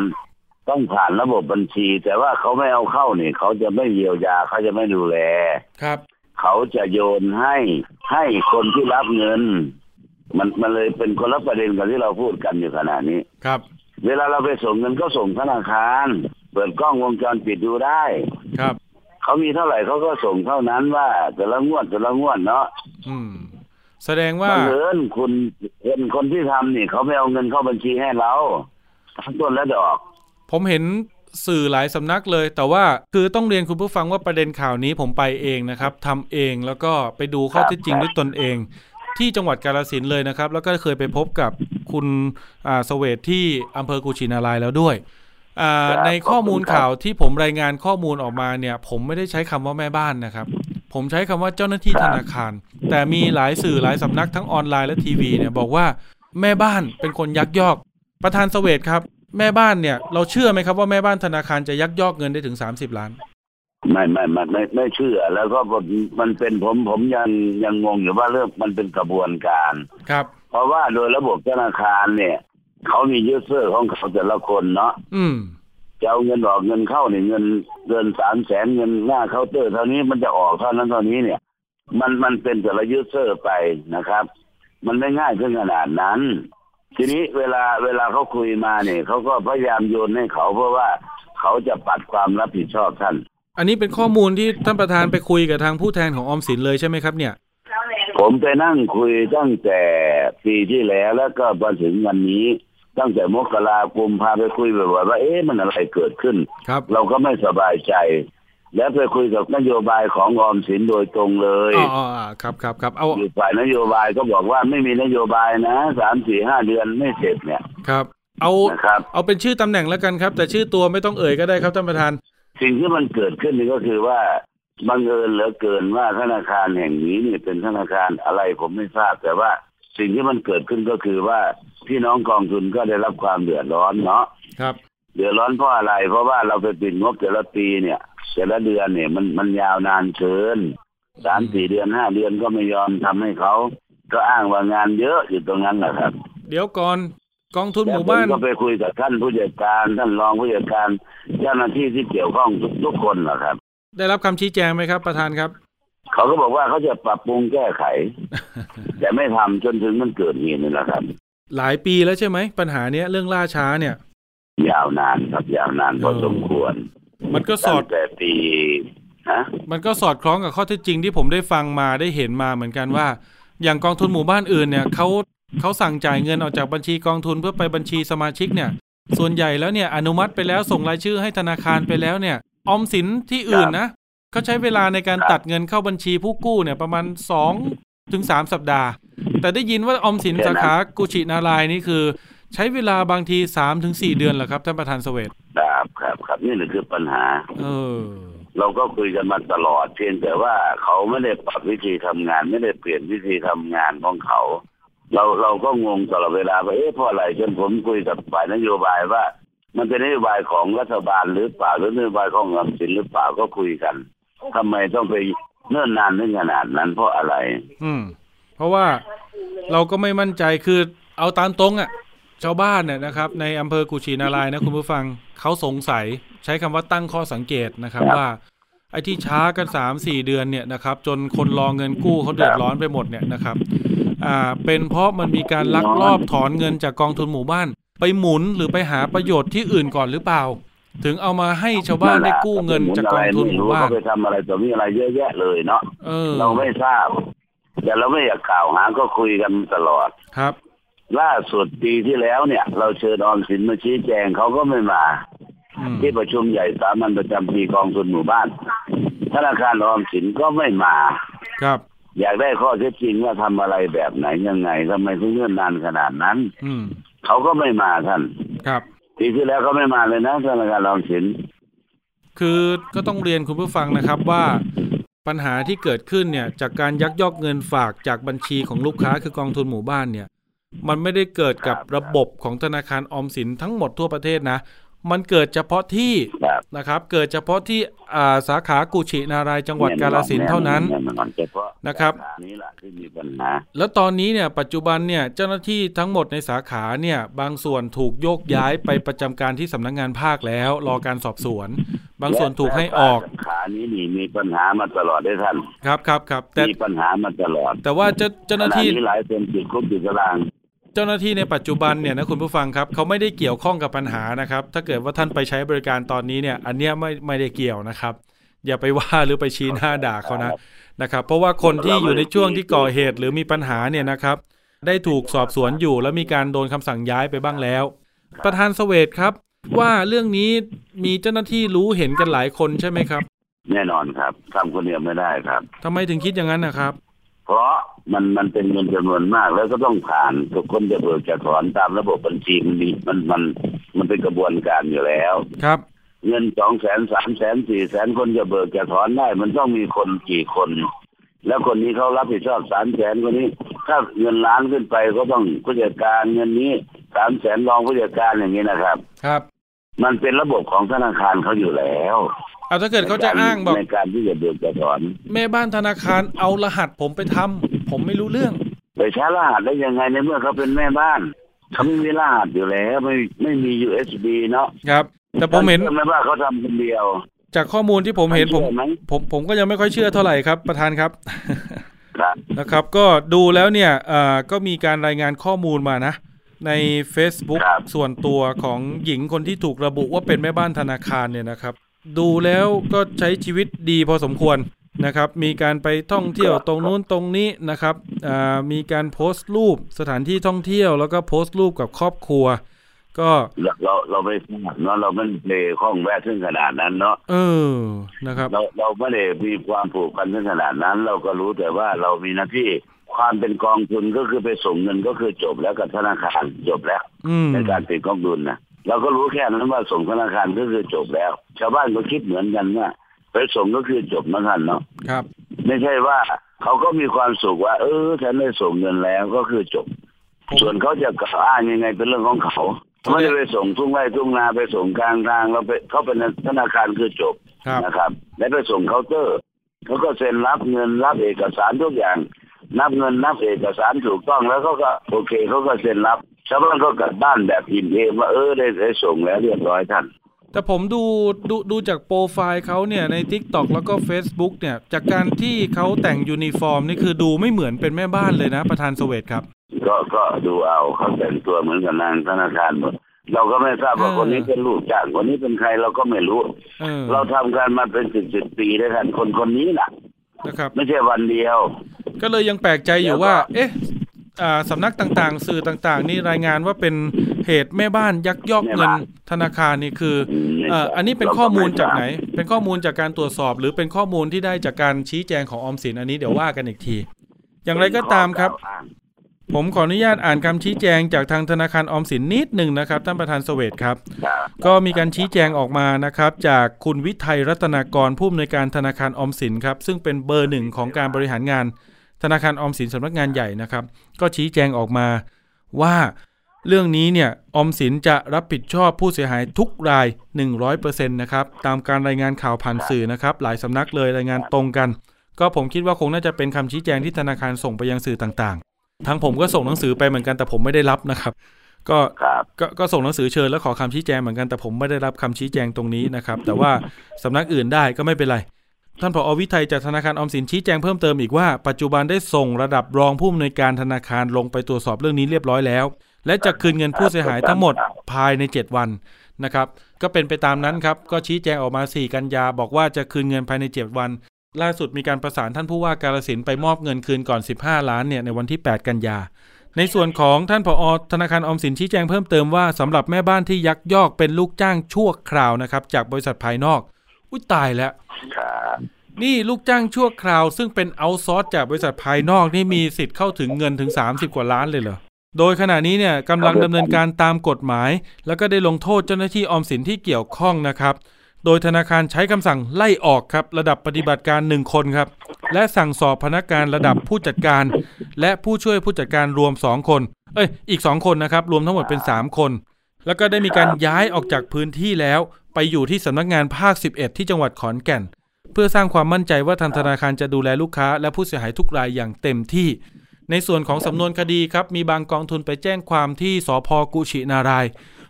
Speaker 3: ต้องผ่านระบบบัญชี แต่ว่าเขาไม่เอาเข้านี่เขาจะไม่เยียวยาเขาจะไม่ดูแล
Speaker 2: ครับ
Speaker 3: เขาจะโยนให้ให้คนที่รับเงิน มันมันเลยเป็นคนละประเด็นกับที่เราพูดกันอยู่ขณะนี้
Speaker 2: ครับ
Speaker 3: เวลาเราไปส่งเงินก็ส่งธนาคาร เปิดกล้องวงจรปิดดูได้
Speaker 2: ครับ
Speaker 3: เขามีเท่าไหร่เขาก็ส่งเท่านั้นว่า แต่ละงวดแต่ละงวดเนาะ
Speaker 2: อืม แสดงว่า
Speaker 3: บังเอิญคุณคนคนที่ทำนี่เขาไม่เอาเงินเข้าบัญชีให้เราทั้งต้นและดอก
Speaker 2: ผมเห็นสื่อหลายสำนักเลย แต่ว่าคือต้องเรียนคุณผู้ฟังว่าประเด็นข่าวนี้ผมไปเองนะครับทำเองแล้วก็ไปดูข้อ
Speaker 3: ครับ
Speaker 2: เท็จจริงด้วยตนเอง ที่จังหวัดกาฬสินธุ์เลยนะครับ แล้วก็เคยไปพบกับคุณอ่าสเวทที่อำเภอกุชินารายแล้วด้วยอ่า
Speaker 3: ครับ
Speaker 2: ในข้อมูล
Speaker 3: ขอบคุณครับ
Speaker 2: ข่าวที่ผมรายงานข้อมูลออกมาเนี่ย ผมไม่ได้ใช้คำว่าแม่บ้านนะครับ ผมใช้คำว่าเจ้าหน้าที่ธนาคาร แต่มีหลายสื่อหลายสำนักทั้งออนไลน์และทีวีเนี่ยบอกว่าแม่บ้านเป็นคนยักยอก ประธานสเวทครับ แม่บ้านเนี่ย เราเชื่อไหมครับว่าแม่บ้านธนาคารจะยักยอกเงินได้ถึง30ล้าน
Speaker 3: ไม่ไม่ไม่ไม่ไม่เชื่อ แล้วก็มันมันเป็นผมผมยังยังงงอยู่ว่าเรื่องมันเป็นกระบวนการ
Speaker 2: ครับ
Speaker 3: เพราะว่าโดยระบบธนาคารเนี่ย เขามี user ของเขาแต่ละคนเนาะ
Speaker 2: อืม
Speaker 3: จะเอาเงินออกเงินเข้าเนี่ยเงินเกินสามแสนเงินหน้าเคาน์เตอร์เท่านี้มันจะออกเท่านั้นเท่านี้เนี่ย มันมันเป็นแต่ละ user ไปนะครับ มันไม่ง่ายถึงขนาดนั้น ทีนี้เวลาเวลาเขาคุยมาเนี่ยเขาก็พยายามโยนให้เขาเพราะว่าเขาจะปัดความรับผิดชอบท่าน
Speaker 2: อันนี้เป็นข้อมูลที่ท่านประธานไปคุยกับทางผู้แทนของออมสินเลยใช่ไหมครับ เนี่ย
Speaker 3: ผมไปนั่งคุยตั้งแต่ปีที่แล้วแล้วก็มาถึงวันนี้ ตั้งแต่มกราคมพาไปคุยบ่อยๆว่า เอ๊ะมันอะไรเกิดขึ้น
Speaker 2: ครับ
Speaker 3: เราก็ไม่สบายใจ แล้วไปคุยกับนโยบายของออมสินโดยตรงเลย
Speaker 2: อ๋ออ๋ออ๋อครับครับครับเอา
Speaker 3: อยู่ฝ่ายนโยบายก็บอกว่าไม่มีนโยบายนะสามสี่ห้าเดือนไม่เสร็จเนี่ย
Speaker 2: ครับ เอา
Speaker 3: นะครับ
Speaker 2: เอาเป็นชื่อตำแหน่งแล้วกันครับ แต่ชื่อตัวไม่ต้องเอ่ยก็ได้ครับท่านประธาน
Speaker 3: สิ่งที่มันเกิดขึ้นนี่ก็คือว่าบังเอิญเหลือเกินว่าธนาคารแห่งนี้นี่เป็นธนาคารอะไรผมไม่ทราบแต่ว่า สิ่งที่มันเกิดขึ้นก็คือว่าพี่น้องกองทุนก็ได้รับความเดือดร้อนเนาะ
Speaker 2: ครับ
Speaker 3: เดือดร้อนเพราะอะไร เพราะว่าเราไปปิดงบแต่ละปีเนี่ยแต่ละเดือนเนี่ยมันมันยาวนานเกินสามสี่เดือนห้าเดือนก็ไม่ยอมทำให้เขาก็อ้างว่างานเยอะอยู่ตรงนั้นแหละครับ
Speaker 2: เดี๋ยวก่อนกองทุนห
Speaker 3: แล้ว
Speaker 2: มู่
Speaker 3: ผม
Speaker 2: บ้าน
Speaker 3: ก็ไปคุยกับท่านผู้จัดการท่านรองผู้จัดการเจ้าหน้าที่ที่เกี่ยวข้องทุกทุกคนแหละครับ
Speaker 2: ได้รับคำชี้แจงไหมครับประธานครับ
Speaker 3: เขาก็บอกว่าเขาจะปรับปรุงแก้ไข แต่ไม่ทำจนถึงมันเกิดเหตุนี่แหละครับ
Speaker 2: หลายปีแล้วใช่ไหม ปัญหาเนี้ยเรื่องล่าช้าเนี่ย
Speaker 3: ยาวนานครับยาวนานพอสมควร
Speaker 2: มันก็สอ
Speaker 3: ตั้
Speaker 2: ด
Speaker 3: งแต่ปีฮะ
Speaker 2: มันก็สอดคล้องกับข้อเท็จจริงที่ผมได้ฟังมาได้เห็นมาเหมือนกันว่า อย่างกองทุนหมู่บ้านอื่นเนี่ยเขาเขาสั่งจ่ายเงินออกจากบัญชีกองทุนเพื่อไปบัญชีสมาชิกเนี่ย ส่วนใหญ่แล้วเนี่ยอนุมัติไปแล้วส่งรายชื่อให้ธนาคารไปแล้วเนี่ย ออมสินที่อื่นนะ เขาใช้เวลาในการตัดเงินเข้าบัญชีผู้กู้เนี่ยประมาณสองถึงสามสัปดาห์ แต่ได้ยินว่าออมสินสาขากุชินารายนี่คือ ใช้เวลาบางทีสามถึงสี่เดือนเหรอครับท่านประธานสเวต
Speaker 3: ครับครับครับนี่แหละคือปัญหา
Speaker 2: เออ
Speaker 3: เราก็คุยกันมาตลอดเพียงแต่ว่าเขาไม่ได้ปรับวิธีทำงาน ไม่ได้เปลี่ยนวิธีทำงานของเขา เราเราก็งงตลอดเวลาว่าเอ๊ะเพราะอะไรจนผมคุยกับฝ่ายนโยบายว่า มันเป็นนโยบายของรัฐบาลหรือเปล่าหรือนโยบายของออมสินหรือเปล่าก็คุยกัน ทำไมต้องไปเนิ่นนานถึงขนาดนั้นเพราะอะไร
Speaker 2: อืม เพราะว่าเราก็ไม่มั่นใจคือเอาตามตรงอะ่ะชาวบ้านเนี่ยนะครับ ในอำเภอกุชินารายณ์นะคุณผู้ฟังเขาสงสัยใช้คำว่าตั้งข้อสังเกตนะครับ
Speaker 3: ครับ
Speaker 2: ว่า ไอ้ที่ช้ากันสามสี่เดือนเนี่ยนะครับ จนคนรอเงินกู้เขาเดือดร้อนไปหมดเนี่ยนะครับ อ่า เป็นเพราะมันมีการลักลอบถอนเงินจากกองทุนหมู่บ้าน ไปหมุนหรือไปหาประโยชน์ที่อื่นก่อนหรือเปล่า ถึงเอามาให้ชาวบ้านได้กู้เงินจากกองทุนหมู่บ้าน
Speaker 3: เขาไปทำอะไรต่อมีอะไรเยอะแยะเลยเนาะ
Speaker 2: เออ
Speaker 3: เราไม่ทราบ แต่เราไม่อยากกล่าวหาก็คุยกันตลอด
Speaker 2: ครับ
Speaker 3: ล่าสุดปีที่แล้วเนี่ย เราเชิญออมสินมาชี้แจงเขาก็ไม่มา
Speaker 2: อืม
Speaker 3: ที่ประชุมใหญ่สามัญประจำปีกองทุนหมู่บ้าน ธนาคารออมสินก็ไม่มา
Speaker 2: ครับ
Speaker 3: อยากได้ข้อเท็จจริงว่าทำอะไรแบบไหนยังไงทำไมถึงเงื่อนนานขนาดนั้น
Speaker 2: อืม
Speaker 3: เขาก็ไม่มาท่าน
Speaker 2: ครับ
Speaker 3: ปีที่แล้วก็ไม่มาเลยนะธนาคารออมสิน
Speaker 2: คือก็ต้องเรียนคุณผู้ฟังนะครับว่าปัญหาที่เกิดขึ้นเนี่ยจากการยักยอกเงินฝากจากบัญชีของลูกค้าคือกองทุนหมู่บ้านเนี่ย มันไม่ได้เกิดกับระบบของธนาคารออมสินทั้งหมดทั่วประเทศนะ มันเกิดเฉพาะที่นะครับ เกิดเฉพาะที่สาขากุชินารายจังหวัดกาลสินเท่านั้นนะครับ
Speaker 3: นี้แหละที่มีปัญหา
Speaker 2: แล้วตอนนี้เนี่ยปัจจุบันเนี่ยเจ้าหน้าที่ทั้งหมดในสาขาเนี่ยบางส่วนถูกโยกย้ายไปประจำการที่สำนักงงานภาคแล้ว รอการสอบสวน บางส่วนถูกให้ออก
Speaker 3: ขานี้นี่มีปัญหามาตลอดได้ท่าน
Speaker 2: ครับครับครับ
Speaker 3: แต่มีปัญหามาตลอด
Speaker 2: แต่ว่าเจ้าเจ้าหน้าที่
Speaker 3: หลายเป็นติดคุกติดตาราง
Speaker 2: เจ้าหน้าที่ในปัจจุบันเนี่ยนะคุณผู้ฟังครับเขาไม่ได้เกี่ยวข้องกับปัญหานะครับ ถ้าเกิดว่าท่านไปใช้บริการตอนนี้เนี่ย อันเนี้ยไม่ไม่ได้เกี่ยวนะครับ อย่าไปว่าหรือไปชี้หน้าด่าเขานะนะครับ เพราะว่าคนที่อยู่ในช่วงที่ก่อเหตุหรือมีปัญหาเนี่ยนะครับ ได้ถูกสอบสวนอยู่แล้วมีการโดนคำสั่งย้ายไปบ้างแล้ว ประธานสเวตครับ ว่าเรื่องนี้มีเจ้าหน้าที่รู้เห็นกันหลายคนใช่ไหมครับ
Speaker 3: แน่นอนครับทำคนเดียวไม่ได้ครับ
Speaker 2: ทำไมถึงคิดอย่างนั้นนะครับ
Speaker 3: เพราะมันมันเป็นเงินจำนวนมาก แล้วก็ต้องผ่านทุกคนจะเบิกจะถอนตามระบบบัญชีมันมีมันมันมันเป็นกระบวนการอยู่แล้ว
Speaker 2: ครับ
Speaker 3: เงินสองแสนสามแสนสี่แสนคนจะเบิกจะถอนได้ มันต้องมีคนกี่คน แล้วคนนี้เขารับผิดชอบสามแสนคนนี้ ถ้าเงินล้านขึ้นไปก็ต้องผู้จัดการเงินนี้สามแสนรองผู้จัดการอย่างนี้นะครับ
Speaker 2: ครับ
Speaker 3: มันเป็นระบบของธนาคารเขาอยู่แล้ว
Speaker 2: เอาถ้าเกิดเขาจะอ้างบอก
Speaker 3: ในการที่จะเบิกจะถอน
Speaker 2: แม่บ้านธนาคารเอารหัสผมไปทำผมไม่รู้เรื่อง
Speaker 3: ไปใช้รหัสได้ยังไงในเมื่อเขาเป็นแม่บ้านเขาไม่มีรหัสอยู่แล้วไม่ไม่มี USB เนาะ
Speaker 2: ครับ แต่ผมเห็น
Speaker 3: แม่บ้านเขาทำคนเดียว
Speaker 2: จากข้อมูลที่ผมเห็นผมผมผมก็ยังไม่ค่อยเชื่อเท่าไหร่ครับ ประธานครับนะครับ ก็ดูแล้วเนี่ยก็มีการรายงานข้อมูลมานะ ใน Facebook ส่วนตัวของหญิงคนที่ถูกระบุว่าเป็นแม่บ้านธนาคารเนี่ยนะครับ ดูแล้วก็ใช้ชีวิตดีพอสมควรนะครับ มีการไปท่องเที่ยวตรงนู้นตรงนี้นะครับมีการโพสต์รูปสถานที่ท่องเที่ยว แล้วก็โพสต์รูปกับครอบครัว ก็
Speaker 3: เราเราไม่เนาะเราไม่ได้ข้องแวะถึงขนาดนั้นเนาะ
Speaker 2: เออนะครับ
Speaker 3: เราเราไม่ได้มีความผูกพันถึงขนาดนั้น เราก็รู้แต่ว่าเรามีหน้าที่ ความเป็นกองทุนก็คือไปส่งเงินก็คือจบแล้วกับธนาคารจบแล้วในการติดกองทุนนะเราก็รู้แค่นั้นว่าส่งธนาคารก็คือจบแล้ว ชาวบ้านก็คิดเหมือนกันว่าไปส่งก็คือจบนะท่านเนาะ
Speaker 2: ครับ
Speaker 3: ไม่ใช่ว่าเขาก็มีความสุขว่า เออฉันได้ส่งเงินแล้วก็คือจบ ส่วนเขาจะกล่าวอ้างยังไงเป็นเรื่องของเขาไม่ได้ไปส่งทุ่งไร่ทุ่งนาไปส่งกลางทางเราไปเขาเป็นธนาคารคือจบนะครับ แล้วไปส่งเคาน์เตอร์เขาก็เซ็นรับเงินรับเอกสารทุกอย่าง นับเงินนับเอกสารถูกต้องแล้วเขาก็โอเคเขาก็เซ็นรับชาวบ้านก็กลับบ้านแบบอิ่มเอมว่าเออได้ได้ส่งแล้วเรียบร้อยท่าน
Speaker 2: แต่ผมดูดูดูจากโปรไฟล์เขาเนี่ยใน TikTok แล้วก็ Facebook เนี่ย จากการที่เขาแต่งยูนิฟอร์มนี่คือดูไม่เหมือนเป็นแม่บ้านเลยนะ ประธานสเวตครับ
Speaker 3: ก็ก็ดูเอาเขาแต่งตัวเหมือนกับนางธนาคารหมดเราก็ไม่ทราบว่าคนนี้เป็นลูกจ้างคนนี้เป็นใครเราก็ไม่รู้ เราทำการมาเป็นสิบสิบปีได้ท่านคนคนนี้นะ
Speaker 2: นะครับ
Speaker 3: ไม่ใช่วันเดียว
Speaker 2: ก็เลยยังแปลกใจอยู่ว่า เอ๊ะสำนักต่างๆ สื่อต่างๆ นี่รายงานว่าเป็นเหตุแม่บ้านยักยอกเงินธนาคารนี่คืออันนี้เป็นข้อมูลจากไหน เป็นข้อมูลจากการตรวจสอบ หรือเป็นข้อมูลที่ได้จากการชี้แจงของออมสินอันนี้เดี๋ยวว่ากันอีกที อย่างไรก็ตามครับ ผมขออนุญาตอ่านคำชี้แจงจากทางธนาคารออมสินนิดหนึ่งนะครับ ท่านประธานสเวตครับ ก็มีการชี้แจงออกมานะครับ จากคุณวิทัยรัตนากรผู้อำนวยการธนาคารออมสินครับซึ่งเป็นเบอร์หนึ่งของการบริหารงาน ธนาคารออมสินสำนักงานใหญ่นะครับ ก็ชี้แจงออกมาว่าเรื่องนี้เนี่ยออมสินจะรับผิดชอบผู้เสียหายทุกราย 100%นะครับตามการรายงานข่าวผ่านสื่อนะครับ หลายสำนักเลยรายงานตรงกัน ก็ผมคิดว่าคงน่าจะเป็นคำชี้แจงที่ธนาคารส่งไปยังสื่อต่างๆ ทั้งผมก็ส่งหนังสือไปเหมือนกันแต่ผมไม่ได้รับนะครับก็ก็ก็ส่งหนังสือเชิญและขอคำชี้แจงเหมือนกันแต่ผมไม่ได้รับคำชี้แจงตรงนี้นะครับ แต่ว่าสำนักอื่นได้ก็ไม่เป็นไร ท่านผอวิทัยจากธนาคารออมสินชี้แจงเพิ่มเติมอีกว่าปัจจุบันได้ส่งระดับรองผู้อำนวยการธนาคารลงไปตรวจสอบเรื่องนี้เรียบร้อยแล้ว และจะคืนเงินผู้เสียหายทั้งหมดภายใน 7 วันนะครับ ก็เป็นไปตามนั้นครับ ก็ชี้แจงออกมา 4 กันยา บอกว่าจะคืนเงินภายใน 7 วัน ล่าสุดมีการประสานท่านผู้ว่ากาลสินไปมอบเงินคืนก่อน 15 ล้านเนี่ยในวันที่ 8 กันยา ในส่วนของท่านผอธนาคารออมสินชี้แจงเพิ่มเติมว่าสำหรับแม่บ้านที่ยักยอกเป็นลูกจ้างชั่วคราวนะครับจากบริษัทภายนอกอุ้ยตายแล้ว นี่ลูกจ้างชั่วคราว ซึ่งเป็นเอาซอร์สจากบริษัทภายนอกนี่มีสิทธิ์เข้าถึงเงินถึง 30 กว่าล้านเลยเหรอ โดยขณะนี้เนี่ยกำลังดำเนินการตามกฎหมาย แล้วก็ได้ลงโทษเจ้าหน้าที่ออมสินที่เกี่ยวข้องนะครับ โดยธนาคารใช้คำสั่งไล่ออกครับ ระดับปฏิบัติการหนึ่งคนครับ และสั่งสอบพนักงานระดับผู้จัดการ และผู้ช่วยผู้จัดการรวมสองคน เอ้ย อีกสองคนนะครับรวมทั้งหมดเป็นสามคน แล้วก็ได้มีการย้ายออกจากพื้นที่แล้ว ไปอยู่ที่สำนักงานภาค 11 ที่จังหวัดขอนแก่น เพื่อสร้างความมั่นใจว่าทางธนาคารจะดูแลลูกค้า และผู้เสียหายทุกรายอย่างเต็มที่ ในส่วนของสำนวนคดีครับ มีบางกองทุนไปแจ้งความที่สพกุชินาราย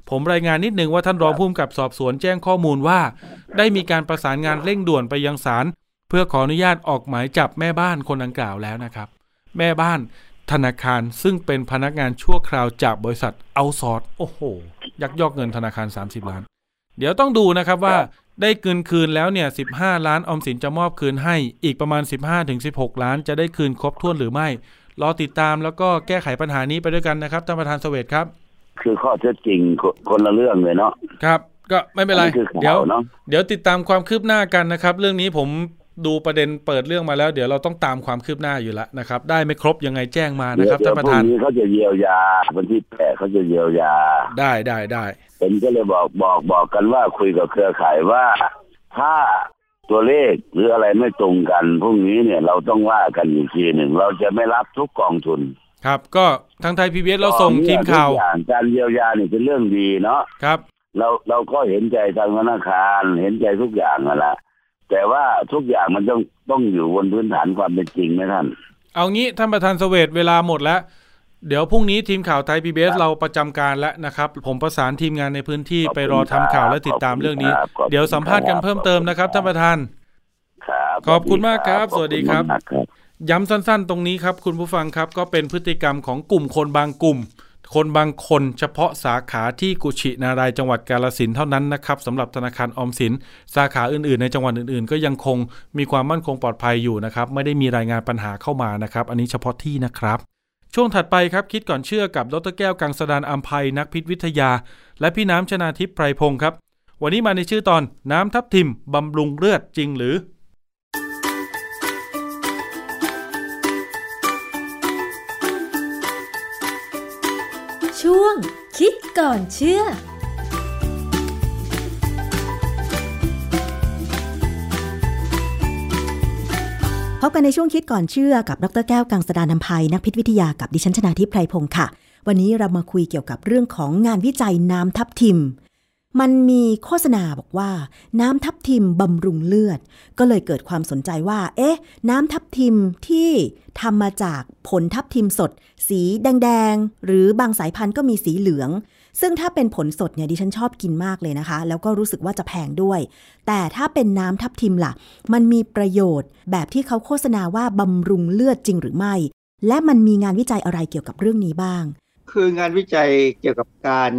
Speaker 2: ผมรายงานนิดนึงว่าท่านรองผู้กำกับสอบสวนแจ้งข้อมูลว่า ได้มีการประสานงานเร่งด่วนไปยังศาลเพื่อขออนุญาตออกหมายจับแม่บ้านคนดังกล่าวแล้วนะครับ แม่บ้านธนาคารซึ่งเป็นพนักงานชั่วคราวจากบริษัทเอาซอร์โอ้โห ยักยอกเงินธนาคาร 30 ล้าน เดี๋ยวต้องดูนะครับว่า ได้เกินคืนแล้วเนี่ย15ล้านออมสินจะมอบคืนให้ อีกประมาณ 15-16 ล้าน จะได้คืนครบถ้วนหรือไม่ รอติดตามแล้วก็แก้ไขปัญหานี้ไปด้วยกันนะครับท่านประธานสเวตครับ
Speaker 3: คือข้อเท็จจริงคนละเรื่องเลยเนาะ
Speaker 2: ครับ ก็ไม่เป็นไร
Speaker 3: อันนี้คือข่าว
Speaker 2: เดี๋ยว
Speaker 3: เนอะ
Speaker 2: เดี๋ยวติดตามความคืบหน้ากันนะครับ เรื่องนี้ผม ดูประเด็นเปิดเรื่องมาแล้ว เดี๋ยวเราต้องตามความคืบหน้าอยู่แล้วนะครับ ได้ไม่ครบยังไงแจ้งมานะครับ
Speaker 3: เดี๋
Speaker 2: ท่ายน
Speaker 3: ว
Speaker 2: ประ
Speaker 3: พรุ่
Speaker 2: ธางน
Speaker 3: นี้เขาจะเยียวยาวันที่แปดเขาจะเยียวยา
Speaker 2: ได้ได้ได้
Speaker 3: ผมก็เลยบอกบอกบอกกันว่าคุยกับเครือข่ายว่า ถ้าตัวเลขหรืออะไรไม่ตรงกันพรุ่งนี้เนี่ยเราต้องว่ากันอีกทีหนึ่งเราจะไม่รับทุกกองทุน
Speaker 2: ครับ ก็ทางไทยพีบีเราส่งทีมข่าว
Speaker 3: ทุกอย่างการเยียวยานี่เป็นเรื่องดีเนาะ
Speaker 2: ครับ
Speaker 3: เราเราก็เห็นใจทางธนาคารเห็นใจทุกอย่างนั่นแหละ แต่ว่าทุกอย่างมันต้องต้องอยู่บนพื้นฐานความเป็นจริงนะท่าน
Speaker 2: เอางี้ท่านประธานสเวตเวลาหมดแล้ว เดี๋ยวพรุ่งนี้ทีมข่าวไทยพีบีเราประจำการแล้วนะครับ ผมประสานทีมงานในพื้นที่
Speaker 3: ขอบคุณ
Speaker 2: ไปรอทำข่าวและติดตามเรื่องนี้
Speaker 3: ขอบคุณครับ
Speaker 2: เดี๋ยวสัมภาษณ์กันเพิ่มเติมนะครับท่านประธาน
Speaker 3: ครับ
Speaker 2: ขอบคุณมากครับ
Speaker 3: ขอ
Speaker 2: สวัสดีครับ
Speaker 3: มากครับ
Speaker 2: ย้ำสั้นๆ ตรงนี้ครับ คุณผู้ฟังครับก็เป็นพฤติกรรมของกลุ่มคนบางกลุ่ม คนบางคนเฉพาะสาขาที่กุชินารายจังหวัดกาลสินเท่านั้นนะครับสำหรับธนาคารออมสิน สาขาอื่นๆ ในจังหวัดอื่นๆ ก็ยังคงมีความมั่นคงปลอดภัยอยู่นะครับไม่ได้มีรายงานปัญหาเข้ามานะครับ อันนี้เฉพาะที่นะครับ ช่วงถัดไปครับคิดก่อนเชื่อกับดรแก้วกังสดานอัมภัยนักพิษวิทยา และพี่น้ำชนาทิพย์ไพรพงศ์ครับ วันนี้มาในชื่อตอนน้ำทับทิมบำรุงเลือดจริงหรือ
Speaker 4: ช่วง คิดก่อนเชื่อ
Speaker 5: พบกันในช่วงคิดก่อนเชื่อกับดรแก้วกังสดานนภัยนักพิษวิทยากับดิฉันชนาทิพย์ไพรพงศ์ค่ะ วันนี้เรามาคุยเกี่ยวกับเรื่องของงานวิจัยน้ำทับทิม มันมีโฆษณาบอกว่า น้ำทับทิมบำรุงเลือด ก็เลยเกิดความสนใจว่า เอ๊ะ น้ำทับทิมที่ทำมาจากผลทับทิมสด สีแดงๆ หรือบางสายพันธุ์ก็มีสีเหลือง ซึ่งถ้าเป็นผลสดเนี่ยดิฉันชอบกินมากเลยนะคะ แล้วก็รู้สึกว่าจะแพงด้วย แต่ถ้าเป็นน้ำทับทิมล่ะ มันมีประโยชน์แบบที่เขาโฆษณาว่าบำรุงเลือดจริงหรือไม่ และมันมีงานวิจัยอะไรเกี่ยวกับเรื่องนี้บ้าง
Speaker 6: คืองานวิจัยเกี่ยวกับการ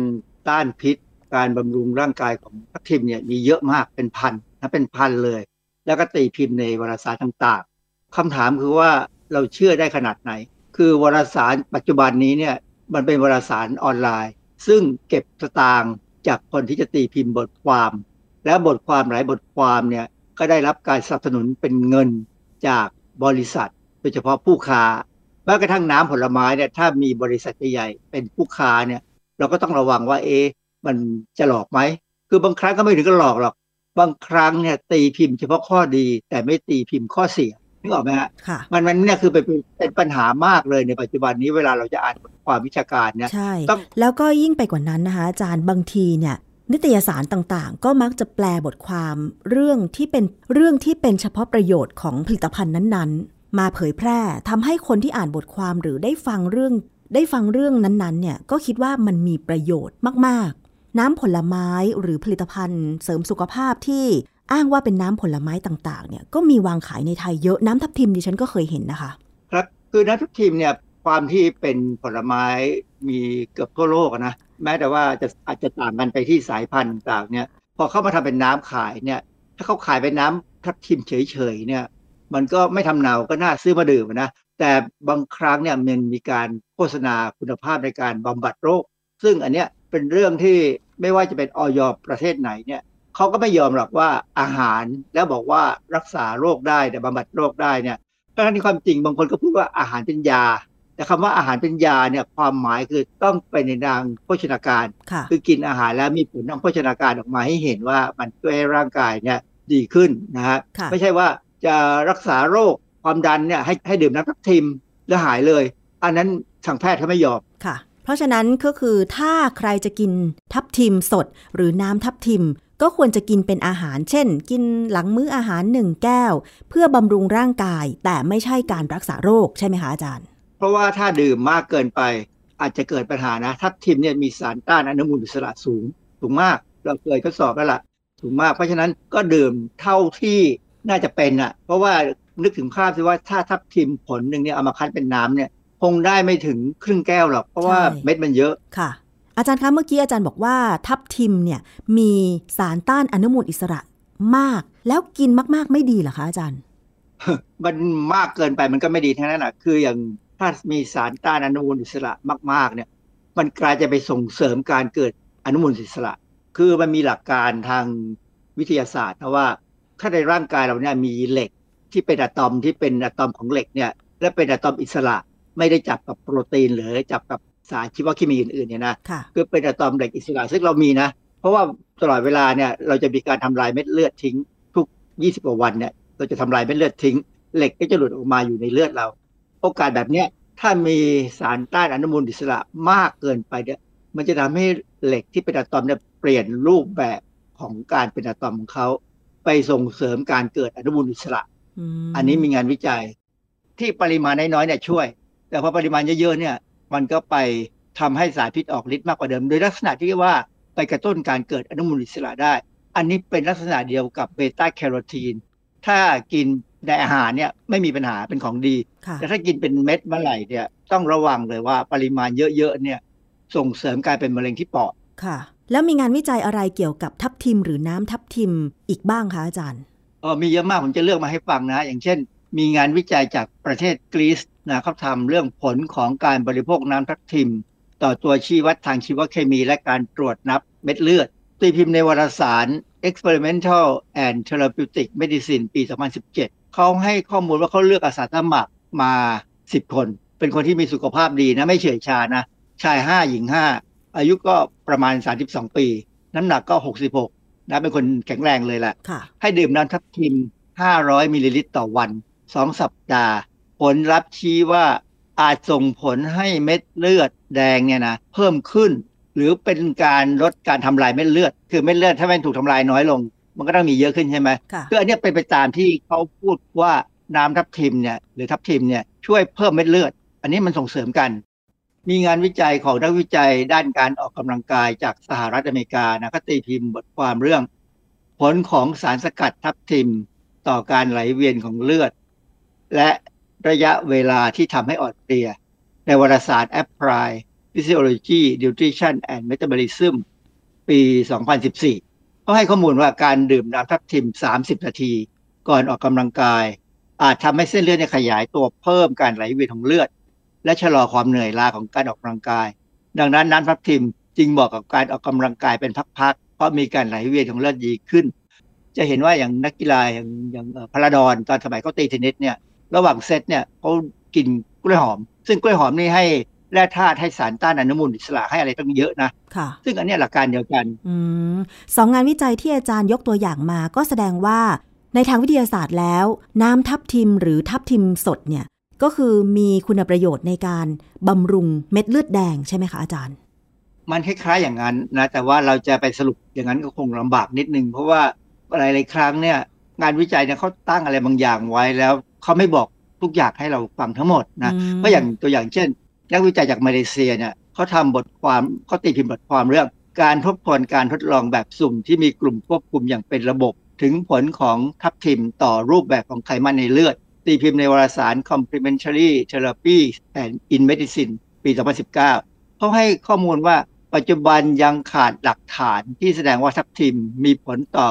Speaker 6: ต้านพิษ การบำรุงร่างกายของทับทิมเนี่ยมีเยอะมากเป็นพันนะเป็นพันเลย แล้วก็ตีพิมพ์ในวารสารต่างๆคำถามคือว่าเราเชื่อได้ขนาดไหน คือวารสารปัจจุบันนี้เนี่ยมันเป็นวารสารออนไลน์ ซึ่งเก็บสตางค์จากคนที่จะตีพิมพ์บทความ และบทความหลายบทความเนี่ยก็ได้รับการสนับสนุนเป็นเงินจากบริษัท โดยเฉพาะผู้ค้าแม้กระทั่งน้ำผลไม้เนี่ยถ้ามีบริษัทใหญ่ๆเป็นผู้ค้าเนี่ยเราก็ต้องระวังว่าเอ๊ มันจะหลอกไหม คือบางครั้งก็ไม่ถึงกับหลอกหรอก บางครั้งเนี่ยตีพิมพ์เฉพาะข้อดี แต่ไม่ตีพิมพ์ข้อเสียนึกออกไหมฮะ
Speaker 5: ค่ะ
Speaker 6: มันมันเนี่ยคือเป็นเป็นปัญหามากเลยในปัจจุบันนี้เวลาเราจะอ่านบทความวิชาการเนี่ย
Speaker 5: ใช่
Speaker 6: ต้อง
Speaker 5: แล้วก็ยิ่งไปกว่านั้นนะคะอาจารย์บางทีเนี่ยนิตยสารต่างๆ ก็มักจะแปลบทความเรื่องที่เป็นเรื่องที่เป็นเฉพาะประโยชน์ของผลิตภัณฑ์นั้นๆ มาเผยแพร่ทำให้คนที่อ่านบทความหรือได้ฟังเรื่อง ได้ฟังเรื่องนั้นๆเนี่ยก็คิดว่ามันมีประโยชน์มากๆ น้ำผลไม้หรือผลิตภัณฑ์ เสริมสุขภาพที่อ้างว่าเป็นน้ำผลไม้ต่างๆ เนี่ยก็มีวางขายในไทยเยอะน้ำทับทิมดิฉันก็เคยเห็นนะคะ
Speaker 6: ครับคือน้ำทุกทีมเนี่ยความที่เป็นผลไม้มีเกือบทั่วโลกนะแม้แต่ว่าจะอาจจะต่างกันไปที่สายพันธุ์ต่างๆเนี่ย พอเข้ามาทำเป็นน้ำขายเนี่ย ถ้าเขาขายเป็นน้ำทับทิมเฉยๆเนี่ย มันก็ไม่ทำเนาก็น่าซื้อมาดื่มนะแต่บางครั้งเนี่ยมันมีการโฆษณาคุณภาพในการบำบัดโรค ซึ่งอันเนี้ย เป็นเรื่องที่ไม่ว่าจะเป็นออยประเทศไหนเนี่ยเขาก็ไม่ยอมหรอกว่าอาหารแล้วบอกว่ารักษาโรคได้แต่บำบัดโรคได้เนี่ยทั้งที่ความจริงบางคนก็พูดว่าอาหารเป็นยา แต่คำว่าอาหารเป็นยาเนี่ยความหมายคือต้องไปในทางโภชนาการ คือกินอาหารแล้วมีผลทางโภชนาการออกมาให้เห็นว่ามันช่วยให้ร่างกายเนี่ยดีขึ้นนะฮะไม่ใช่ว่าจะรักษาโรคความดันเนี่ยให้ให้ดื่มน้ำทับทิมแล้วหายเลย อันนั้นทางแพทย์เขาไม่ยอม
Speaker 5: ค่ะ เพราะฉะนั้นก็คือถ้าใครจะกินทับทิมสดหรือน้ำทับทิม ก็ควรจะกินเป็นอาหาร เช่น กินหลังมื้ออาหารหนึ่งแก้ว เพื่อบำรุงร่างกาย แต่ไม่ใช่การรักษาโรคใช่ไหมคะอาจารย์
Speaker 6: เพราะว่าถ้าดื่มมากเกินไปอาจจะเกิดปัญหานะทับทิมเนี่ยมีสารต้านอนุมูลอิสระสูงสูงมาก เราเคยทดสอบแล้วล่ะสูงมาก เพราะฉะนั้นก็ดื่มเท่าที่น่าจะเป็นอะ เพราะว่านึกถึงภาพสิว่าถ้าทับทิมผลหนึ่งเนี่ยเอามาคั้นเป็นน้ำเนี่ย คงได้ไม่ถึงครึ่งแก้วหรอก เพราะว่าเม็ดมันเยอะ
Speaker 5: ค่ะ อาจารย์คะเมื่อกี้อาจารย์บอกว่าทับทิมเนี่ยมีสารต้านอนุมูลอิสระมาก แล้วกินมาก ๆ ไม่ดีเหรอคะอาจารย์
Speaker 6: มันมากเกินไปมันก็ไม่ดีทั้งนั้นอะ คืออย่างถ้ามีสารต้านอนุมูลอิสระมาก ๆ เนี่ย มันกลายจะไปส่งเสริมการเกิดอนุมูลอิสระ คือมันมีหลักการทางวิทยาศาสตร์นะว่า ถ้าในร่างกายเราเนี่ยมีเหล็กที่เป็นอะตอมที่เป็นอะตอมของเหล็กเนี่ย และเป็นอะตอมอิสระ ไม่ได้จับกับโปรตีน หรือจับกับสารชีวเคมีอื่นๆเนี่ยนะคือเป็นอะตอมเหล็กอิสระซึ่งเรามีนะ เพราะว่าตลอดเวลาเนี่ยเราจะมีการทำลายเม็ดเลือดทิ้งทุก 20กว่าวันเนี่ยเราจะทำลายเม็ดเลือดทิ้ง เหล็กก็จะหลุดออกมาอยู่ในเลือดเรา โอกาสแบบเนี้ยถ้ามีสารต้านอนุมูลอิสระมากเกินไปเนี่ยมันจะทำให้เหล็กที่เป็นอะตอมเนี่ยเปลี่ยนรูปแบบของการเป็นอะตอมของเขาไปส่งเสริมการเกิดอนุมูลอิสระ อันนี้มีงานวิจัย ที่ปริมาณน้อยๆเนี่ยช่วย แต่พอปริมาณเยอะๆเนี่ย มันก็ไปทำให้สารพิษออกฤทธิ์มากกว่าเดิม โดยลักษณะที่ว่าไปกระตุ้นการเกิดอนุมูลอิสระได้ อันนี้เป็นลักษณะเดียวกับเบต้าแคโรทีน ถ้ากินในอาหารเนี่ยไม่มีปัญหาเป็นของดี แต่ถ้ากินเป็นเม็ดเมื่อไหร่เนี่ยต้องระวังเลยว่าปริมาณเยอะๆเนี่ยส่งเสริมการเป็นมะเร็งที่ปอด
Speaker 5: ค่ะ แล้วมีงานวิจัยอะไรเกี่ยวกับทับทิมหรือน้ำทับทิมอีกบ้างคะอาจารย์
Speaker 6: อ๋อมีเยอะมากผมจะเลือกมาให้ฟังนะ อย่างเช่น มีงานวิจัยจากประเทศกรีซ นะเขาทำเรื่องผลของการบริโภคน้ำทับทิม ต่อตัวชี้วัดทางชีวเคมีและการตรวจนับเม็ดเลือด ตีพิมพ์ในวารสาร Experimental and Therapeutic Medicine ปี 2017 เขาให้ข้อมูลว่าเขาเลือกอาสาสมัครมา 10 คน เป็นคนที่มีสุขภาพดีนะ ไม่เฉื่อยชานะ ชาย 5 หญิง 5 อายุก็ประมาณ 32 ปี น้ำหนักก็ 66 นะ เป็นคนแข็งแรงเลยแหละ ให้ดื่มน้ำทับทิม 500 มิลลิลิตรต่อวัน 2 สัปดาห์ ผลลัพธ์ชี้ว่าอาจส่งผลให้เม็ดเลือดแดงเนี่ยนะเพิ่มขึ้น หรือเป็นการลดการทำลายเม็ดเลือด คือเม็ดเลือดถ้ามันถูกทำลายน้อยลง มันก็ต้องมีเยอะขึ้นใช่ไหมคืออันนี้เป็นไปตามที่เขาพูดว่าน้ำทับทิมเนี่ยหรือทับทิมเนี่ยช่วยเพิ่มเม็ดเลือด อันนี้มันส่งเสริมกัน มีงานวิจัยของนักวิจัยด้านการออกกำลังกายจากสหรัฐอเมริกานะก็ตีพิมพ์บทความเรื่อง ผลของสารสกัดทับทิมต่อการไหลเวียนของเลือด และ ระยะเวลาที่ทำให้อ่อนเพลีย ในวารสาร Apply Physiology Nutrition and Metabolism ปี 2014 เขาให้ข้อมูลว่าการดื่มน้ำทับทิม 30 นาที ก่อนออกกำลังกาย อาจทำให้เส้นเลือดขยายตัวเพิ่มการไหลเวียนของเลือด และชะลอความเหนื่อยล้าของการออกกำลังกาย ดังนั้นน้ำทับทิมจึงเหมาะกับการออกกำลังกายเป็นพักๆ เพราะมีการไหลเวียนของเลือดดีขึ้น จะเห็นว่าอย่างนักกีฬาอย่างอย่างพลาดอนตอนสมัยเขาตีเทนนิสเนี่ย ระหว่างเซตเนี่ยเขากินกล้วยหอม ซึ่งกล้วยหอมนี่ให้แร่ธาตุให้สารต้านอนุมูลอิสระให้อะไรตั้งเยอะนะ
Speaker 5: ค่ะ
Speaker 6: ซึ่งอันนี้หลักการเดียวกัน
Speaker 5: อืมสองงานวิจัยที่อาจารย์ยกตัวอย่างมา ก็แสดงว่าในทางวิทยาศาสตร์แล้ว น้ำทับทิมหรือทับทิมสดเนี่ยก็คือมีคุณประโยชน์ในการบำรุงเม็ดเลือดแดงใช่ไหมคะอาจารย์
Speaker 6: มันคล้ายๆอย่างนั้นนะแต่ว่าเราจะไปสรุปอย่างนั้นก็คงลำบากนิดนึง เพราะว่าหลายๆครั้งเนี่ยงานวิจัยเนี่ยเขาตั้งอะไรบางอย่างไว้แล้ว เขาไม่บอกทุกอย่างให้เราฟังทั้งหมดนะก็อย่างตัวอย่างเช่นนักวิจัยจากมาเลเซียเนี่ยเขาทำบทความเขาตีพิมพ์บทความเรื่อง การทบทวนการทดลองแบบสุ่มที่มีกลุ่มควบคุมอย่างเป็นระบบ ถึงผลของทับทิมต่อรูปแบบของไขมันในเลือด ตีพิมพ์ในวารสาร Complementary Therapy and in Medicine ปี 2019เขาให้ข้อมูลว่าปัจจุบันยังขาดหลักฐานที่แสดงว่าทับทิมมีผลต่อ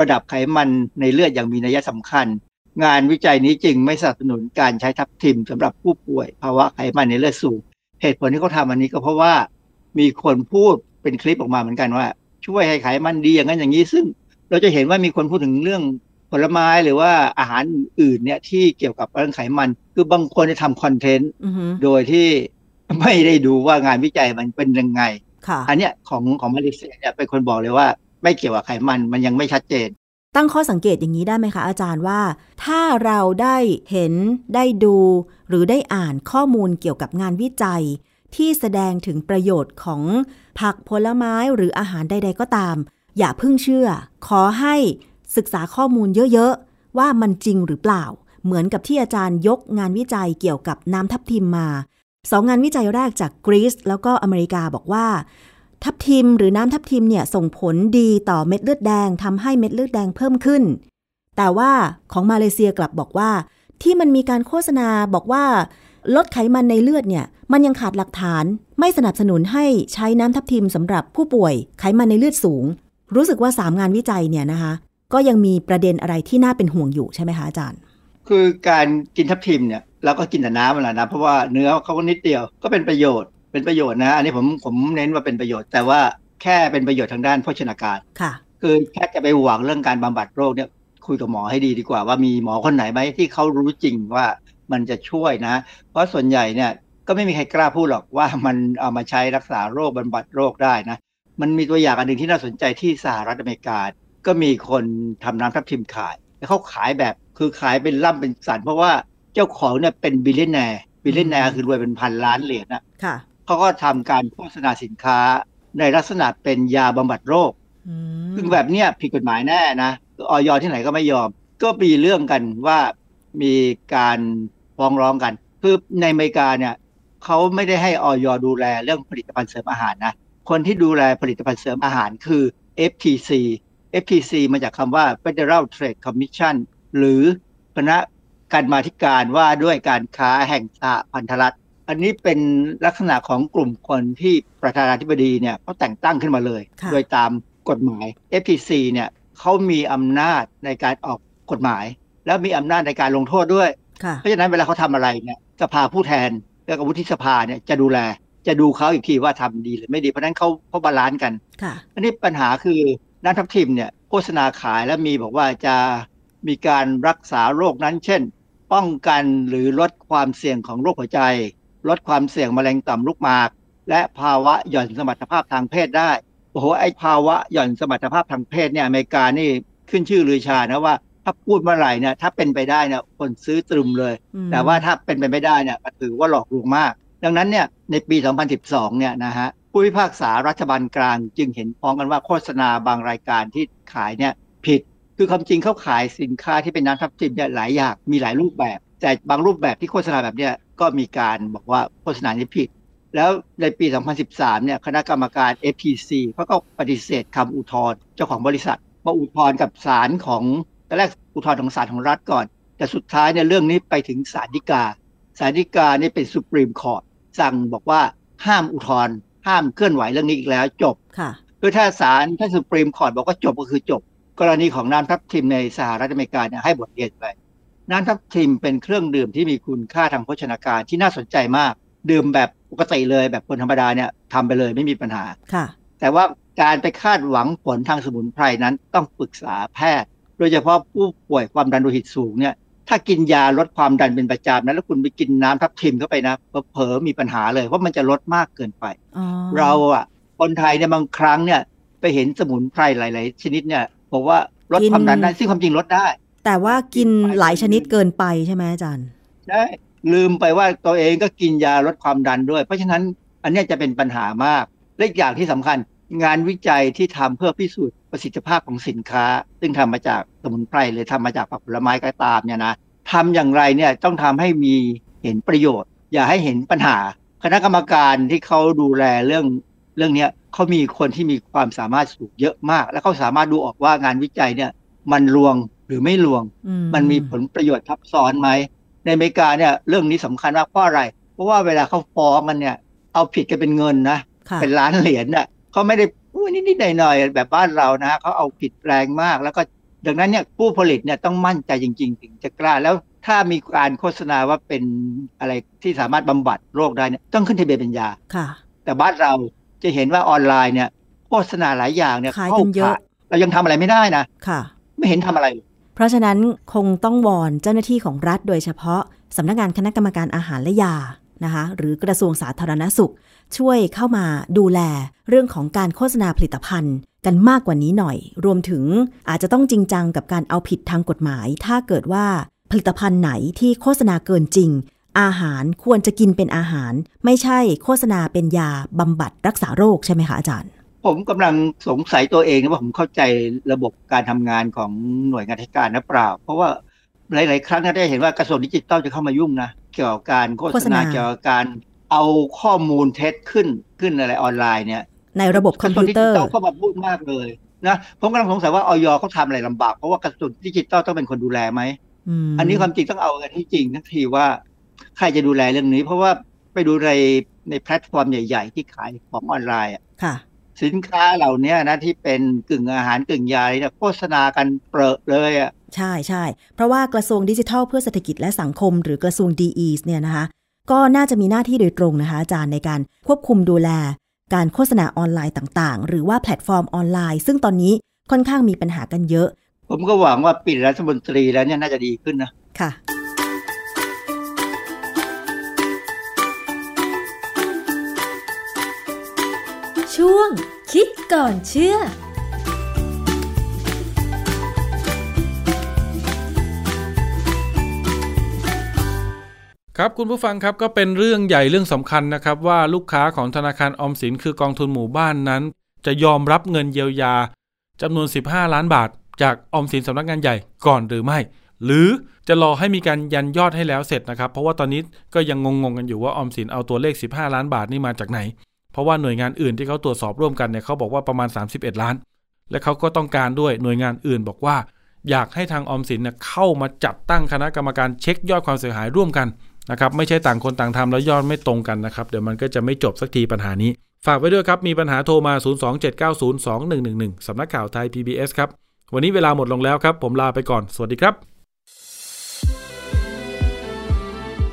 Speaker 6: ระดับไขมันในเลือดอย่างมีนัยสำคัญ งานวิจัยนี้จึงไม่สนับสนุนการใช้ทับทิมสำหรับผู้ป่วยภาวะไขมันในเลือดสูง เหตุผลที่เขาทำอันนี้ก็เพราะว่ามีคนพูดเป็นคลิปออกมาเหมือนกันว่า ช่วยให้ไขมันดีอย่างนั้นอย่างนี้ ซึ่งเราจะเห็นว่ามีคนพูดถึงเรื่องผลไม้หรือว่าอาหารอื่นเนี่ยที่เกี่ยวกับเรื่องไขมัน คือบางคนจะทำคอนเทนต์โดยที่ไม่ได้ดูว่างานวิจัยมันเป็นยังไงอันเนี้ยของของมาเลเซียเนี่ยเป็นคนบอกเลยว่าไม่เกี่ยวกับไขมันมันยังไม่ชัดเจน
Speaker 5: ตั้งข้อสังเกตอย่างนี้ได้ไหมคะอาจารย์ว่า ถ้าเราได้เห็นได้ดู หรือได้อ่านข้อมูลเกี่ยวกับงานวิจัย ที่แสดงถึงประโยชน์ของผักผลไม้หรืออาหารใด ๆ ก็ตาม อย่าเพิ่งเชื่อ ขอให้ศึกษาข้อมูลเยอะ ๆ ว่ามันจริงหรือเปล่า เหมือนกับที่อาจารย์ยกงานวิจัยเกี่ยวกับน้ำทับทิมมาสองงานวิจัยแรกจากกรีซแล้วก็อเมริกาบอกว่า ทับทิมหรือน้ำทับทิมเนี่ยส่งผลดีต่อเม็ดเลือดแดงทำให้เม็ดเลือดแดงเพิ่มขึ้น แต่ว่าของมาเลเซียกลับบอกว่า ที่มันมีการโฆษณาบอกว่า ลดไขมันในเลือดเนี่ยมันยังขาดหลักฐานไม่สนับสนุนให้ใช้น้ำทับทิมสำหรับผู้ป่วยไขมันในเลือดสูง รู้สึกว่าสามงานวิจัยเนี่ยนะคะ ก็ยังมีประเด็นอะไรที่น่าเป็นห่วงอยู่ใช่ไหมคะอาจารย์
Speaker 6: คือการกินทับทิมเนี่ยเราก็กินแต่น้ำมันแหละนะเพราะว่าเนื้อเขาก็นิดเดียวก็เป็นประโยชน์ เป็นประโยชน์นะอันนี้ผมผมเน้นว่าเป็นประโยชน์ แต่ว่าแค่เป็นประโยชน์ทางด้านโภชนาการ
Speaker 5: ค่ะ
Speaker 6: คือแค่จะไปหวังเรื่องการบำบัดโรคเนี่ยคุยกับหมอให้ดีดีกว่า ว่ามีหมอคนไหนไหมที่เขารู้จริงว่ามันจะช่วยนะ เพราะส่วนใหญ่เนี่ยก็ไม่มีใครกล้าพูดหรอกว่ามันเอามาใช้รักษาโรคบำบัดโรคได้นะ มันมีตัวอย่างอันหนึ่งที่น่าสนใจที่สหรัฐอเมริกา ก็มีคนทำน้ำทับทิมขายแล้วเขาขายแบบคือขายเป็นล่ำเป็นสันเพราะว่าเจ้าของเนี่ยเป็น billionaire billionaire คือรวยเป็นพันล้านเหรียญนะ เขาก็ทำการโฆษณาสินค้าในลักษณะเป็นยาบำบัดโรคซึ่งแบบเนี้ยผิดกฎหมายแน่นะออยที่ไหนก็ไม่ยอม ก็มีเรื่องกันว่ามีการฟ้องร้องกันคือในอเมริกาเนี่ยเขาไม่ได้ให้ออยดูแลเรื่องผลิตภัณฑ์เสริมอาหารนะคนที่ดูแลผลิตภัณฑ์เสริมอาหารคือ FTC FTC มาจากคำว่า Federal Trade Commission หรือคณะการมาธิการว่าด้วยการค้าแห่งสหพันธรัฐ อันนี้เป็นลักษณะของกลุ่มคนที่ประธานาธิบดีเนี่ยเขาแต่งตั้งขึ้นมาเลย โดยตามกฎหมาย FTC เนี่ยเขามีอำนาจในการออกกฎหมาย แล้วมีอำนาจในการลงโทษด้วย เพราะฉะนั้นเวลาเขาทำอะไรเนี่ยสภาผู้แทนและวุฒิสภาเนี่ยจะดูแลจะดูเขาอีกทีว่าทำดีหรือไม่ดีเพราะนั้นเขาเขา balance กันอันนี้ปัญหาคือน้ำทับทิมเนี่ยโฆษณาขายแล้วมีบอกว่าจะมีการรักษาโรคนั้น เช่น ป้องกันหรือลดความเสี่ยงของโรคหัวใจ ลดความเสี่ยงมะเร็งต่อมลูกหมาก และภาวะหย่อนสมรรถภาพทางเพศได้โอ้โหไอภาวะหย่อนสมรรถภาพทางเพศเนี่ยอเมริกานี่ขึ้นชื่อลือชานะว่าถ้าพูดเมื่อไหร่เนี่ยถ้าเป็นไปได้เนี่ยคนซื้อตรึมเลย แต่ว่าถ้าเป็นไปไม่ได้เนี่ยถือว่าหลอกลวงมาก ดังนั้นเนี่ยในปี 2012 เนี่ยนะฮะผู้พิพากษารัฐบาลกลางจึงเห็นพ้องกันว่าโฆษณาบางรายการที่ขายเนี่ยผิด คือความจริงเขาขายสินค้าที่เป็นน้ำทับทิมเนี่ยหลายอย่างมีหลายรูปแบบ แต่บางรูปแบบที่โฆษณาแบบเนี้ยก็มีการบอกว่าโฆษณานี้ผิด แล้วในปี 2013 เนี่ยคณะกรรมการ FTC เขาก็ปฏิเสธคำอุทธรณ์เจ้าของบริษัทมาอุทธรณ์กับศาลของตอนแรกอุทธรณ์ของศาลของรัฐก่อน แต่สุดท้ายเนี่ยเรื่องนี้ไปถึงศาลฎีกาศาลฎีกานี่เป็น Supreme Court สั่งบอกว่าห้ามอุทธรณ์ห้ามเคลื่อนไหวเรื่องนี้อีกแล้วจบ
Speaker 5: ค่ะ
Speaker 6: คือถ้าศาลถ้า Supreme Court บอกว่าจบก็คือจบ กรณีของน้ำทับทิมในสหรัฐอเมริกาเนี่ยให้บทเรียนไป น้ำทับทิมเป็นเครื่องดื่มที่มีคุณค่าทางโภชนาการที่น่าสนใจมาก ดื่มแบบปกติเลยแบบคนธรรมดาเนี่ยทำไปเลยไม่มีปัญหา
Speaker 5: ค่ะ
Speaker 6: แต่ว่าการไปคาดหวังผลทางสมุนไพรนั้นต้องปรึกษาแพทย์ โดยเฉพาะผู้ป่วยความดันโลหิตสูงเนี่ยถ้ากินยาลดความดันเป็นประจำนะแล้วคุณไปกินน้ำทับทิมเข้าไปนะเผลอมีปัญหาเลยว่ามันจะลดมากเกินไป เราอะคนไทยเนี่ยบางครั้งเนี่ยไปเห็นสมุนไพรหลาย ๆ ชนิดเนี่ยบอกว่าลดความดันได้ซึ่งความจริงลดได้
Speaker 5: แต่ว่ากินหลายชนิดเกินไปใช่ไหมอาจารย์
Speaker 6: ใช่ลืมไปว่าตัวเองก็กินยาลดความดันด้วย เพราะฉะนั้นอันนี้จะเป็นปัญหามากและอย่างที่สำคัญงานวิจัยที่ทำเพื่อพิสูจน์ประสิทธิภาพของสินค้า ซึ่งทำมาจากสมุนไพรหรือทำมาจากผักผลไม้ก็ตามเนี่ยนะทำอย่างไรเนี่ยต้องทำให้มีเห็นประโยชน์ อย่าให้เห็นปัญหา คณะกรรมการที่เขาดูแลเรื่องเรื่องนี้เขามีคนที่มีความสามารถสูงเยอะมาก และเขาสามารถดูออกว่างานวิจัยเนี่ยมันลวง รือไม่ลวง มันมีผลประโยชน์ทับซ้อนไหม ในอเมริกาเนี่ยเรื่องนี้สำคัญมากเพราะอะไร เพราะว่าเวลาเขาฟ้องมันเนี่ย เอาผิดกันเป็นเงินนะ เป็นล้านเหรียญน่ะเขาไม่ได้พูดนิดๆหน่อยๆแบบบ้านเรานะเขาเอาผิดแรงมาก แล้วก็ดังนั้นเนี่ยผู้ผลิตเนี่ยต้องมั่นใจจริง ๆ ถึงจะกล้าแล้วถ้ามีการโฆษณาว่าเป็นอะไรที่สามารถบำบัดโรคได้เนี่ยต้องขึ้นทะเบียนเป็นยา
Speaker 5: ค่ะ
Speaker 6: แต่บ้านเราจะเห็นว่าออนไลน์เนี่ยโฆษณาหลายอย่างเนี่ย
Speaker 5: เข้าขายเรา
Speaker 6: ยังทำอะไรไม่ได้นะ
Speaker 5: ค่ะ
Speaker 6: ไม่เห็นทำอะไรเเพ
Speaker 5: ราะฉะนั้นคงต้องวอนเจ้าหน้าที่ของรัฐโดยเฉพาะสำนักงานคณะกรรมการอาหารและยานะคะหรือกระทรวงสาธารณสุข ช่วยเข้ามาดูแลเรื่องของการโฆษณาผลิตภัณฑ์ กันมากกว่านี้หน่อย รวมถึงอาจจะต้องจริงจังกับการเอาผิดทางกฎหมาย ถ้าเกิดว่าผลิตภัณฑ์ไหนที่โฆษณาเกินจริง อาหารควรจะกินเป็นอาหาร ไม่ใช่โฆษณาเป็นยาบำบัดรักษาโรคใช่ไหมคะอาจารย์
Speaker 6: ผมกำลังสงสัยตัวเองว่าผมเข้าใจระบบการทำงานของหน่วยงานราชการนะเปล่า เพราะว่าหลาย ๆ ครั้งได้เห็นว่ากระทรวงดิจิทัลจะเข้ามายุ่งนะเกี่ยวกับการโฆษณาเกี่ยวกับการเอาข้อมูลเท็จขึ้นขึ้นอะไรออนไลน์เนี่ย
Speaker 5: ในระบบคอมพิวเตอร์
Speaker 6: เข้ามาพูดมากเลยนะผมกำลังสงสัยว่าออยเขาทำอะไรลำบากเพราะว่ากระทรวงดิจิทัลต้องเป็นคนดูแลไหมอันนี้ความจริงต้องเอากันที่จริงทันทีว่าใครจะดูแลเรื่องนี้ เพราะว่าไปดูในในแพลตฟอร์มใหญ่ ๆ ที่ขายของออนไลน์อะ สินค้าเหล่านี้นะที่เป็นกึ่งอาหารกึ่งยาเนี่ยโฆษณากันเปรอะเลยอะ
Speaker 5: ใช่ใช่เพราะว่ากระทรวงดิจิทัลเพื่อเศรษฐกิจและสังคม หรือกระทรวงดีเนี่ยนะคะก็น่าจะมีหน้าที่โดยตรงนะคะอาจารย์ในการควบคุมดูแล การโฆษณาออนไลน์ต่างๆ หรือว่าแพลตฟอร์มออนไลน์ ซึ่งตอนนี้ค่อนข้างมีปัญหากันเยอะ
Speaker 6: ผมก็หวังว่าปิดรัฐมนตรีแล้วเนี่ยน่าจะดีขึ้นนะ
Speaker 5: ค่ะ
Speaker 4: ช่วง คิดก่อนเชื่อ
Speaker 2: ครับคุณผู้ฟังครับก็เป็นเรื่องใหญ่เรื่องสำคัญนะครับ ว่าลูกค้าของธนาคารออมสินคือกองทุนหมู่บ้านนั้น จะยอมรับเงินเยียวยาจำนวน 15 ล้านบาท จากออมสินสำนักงานใหญ่ก่อนหรือไม่ หรือจะรอให้มีการยันยอดให้แล้วเสร็จนะครับ เพราะว่าตอนนี้ก็ยังงงๆกันอยู่ว่าออมสินเอาตัวเลข 15 ล้านบาทนี่มาจากไหน เพราะว่าหน่วยงานอื่นที่เขาตรวจสอบร่วมกันเนี่ยเขาบอกว่าประมาณ 31 ล้าน และเขาก็ต้องการด้วยหน่วยงานอื่นบอกว่า อยากให้ทางออมสินเนี่ยเข้ามาจัดตั้งคณะกรรมการเช็คยอดความเสียหายร่วมกันนะครับไม่ใช่ต่างคนต่างทำแล้วยอดไม่ตรงกันนะครับเดี๋ยวมันก็จะไม่จบสักทีปัญหานี้ ฝากไว้ด้วยครับ มีปัญหาโทรมา 027902111 สำนักข่าวไทย PBS ครับ วันนี้เวลาหมดลงแล้วครับ ผมลาไปก่อน สวัสดีครับ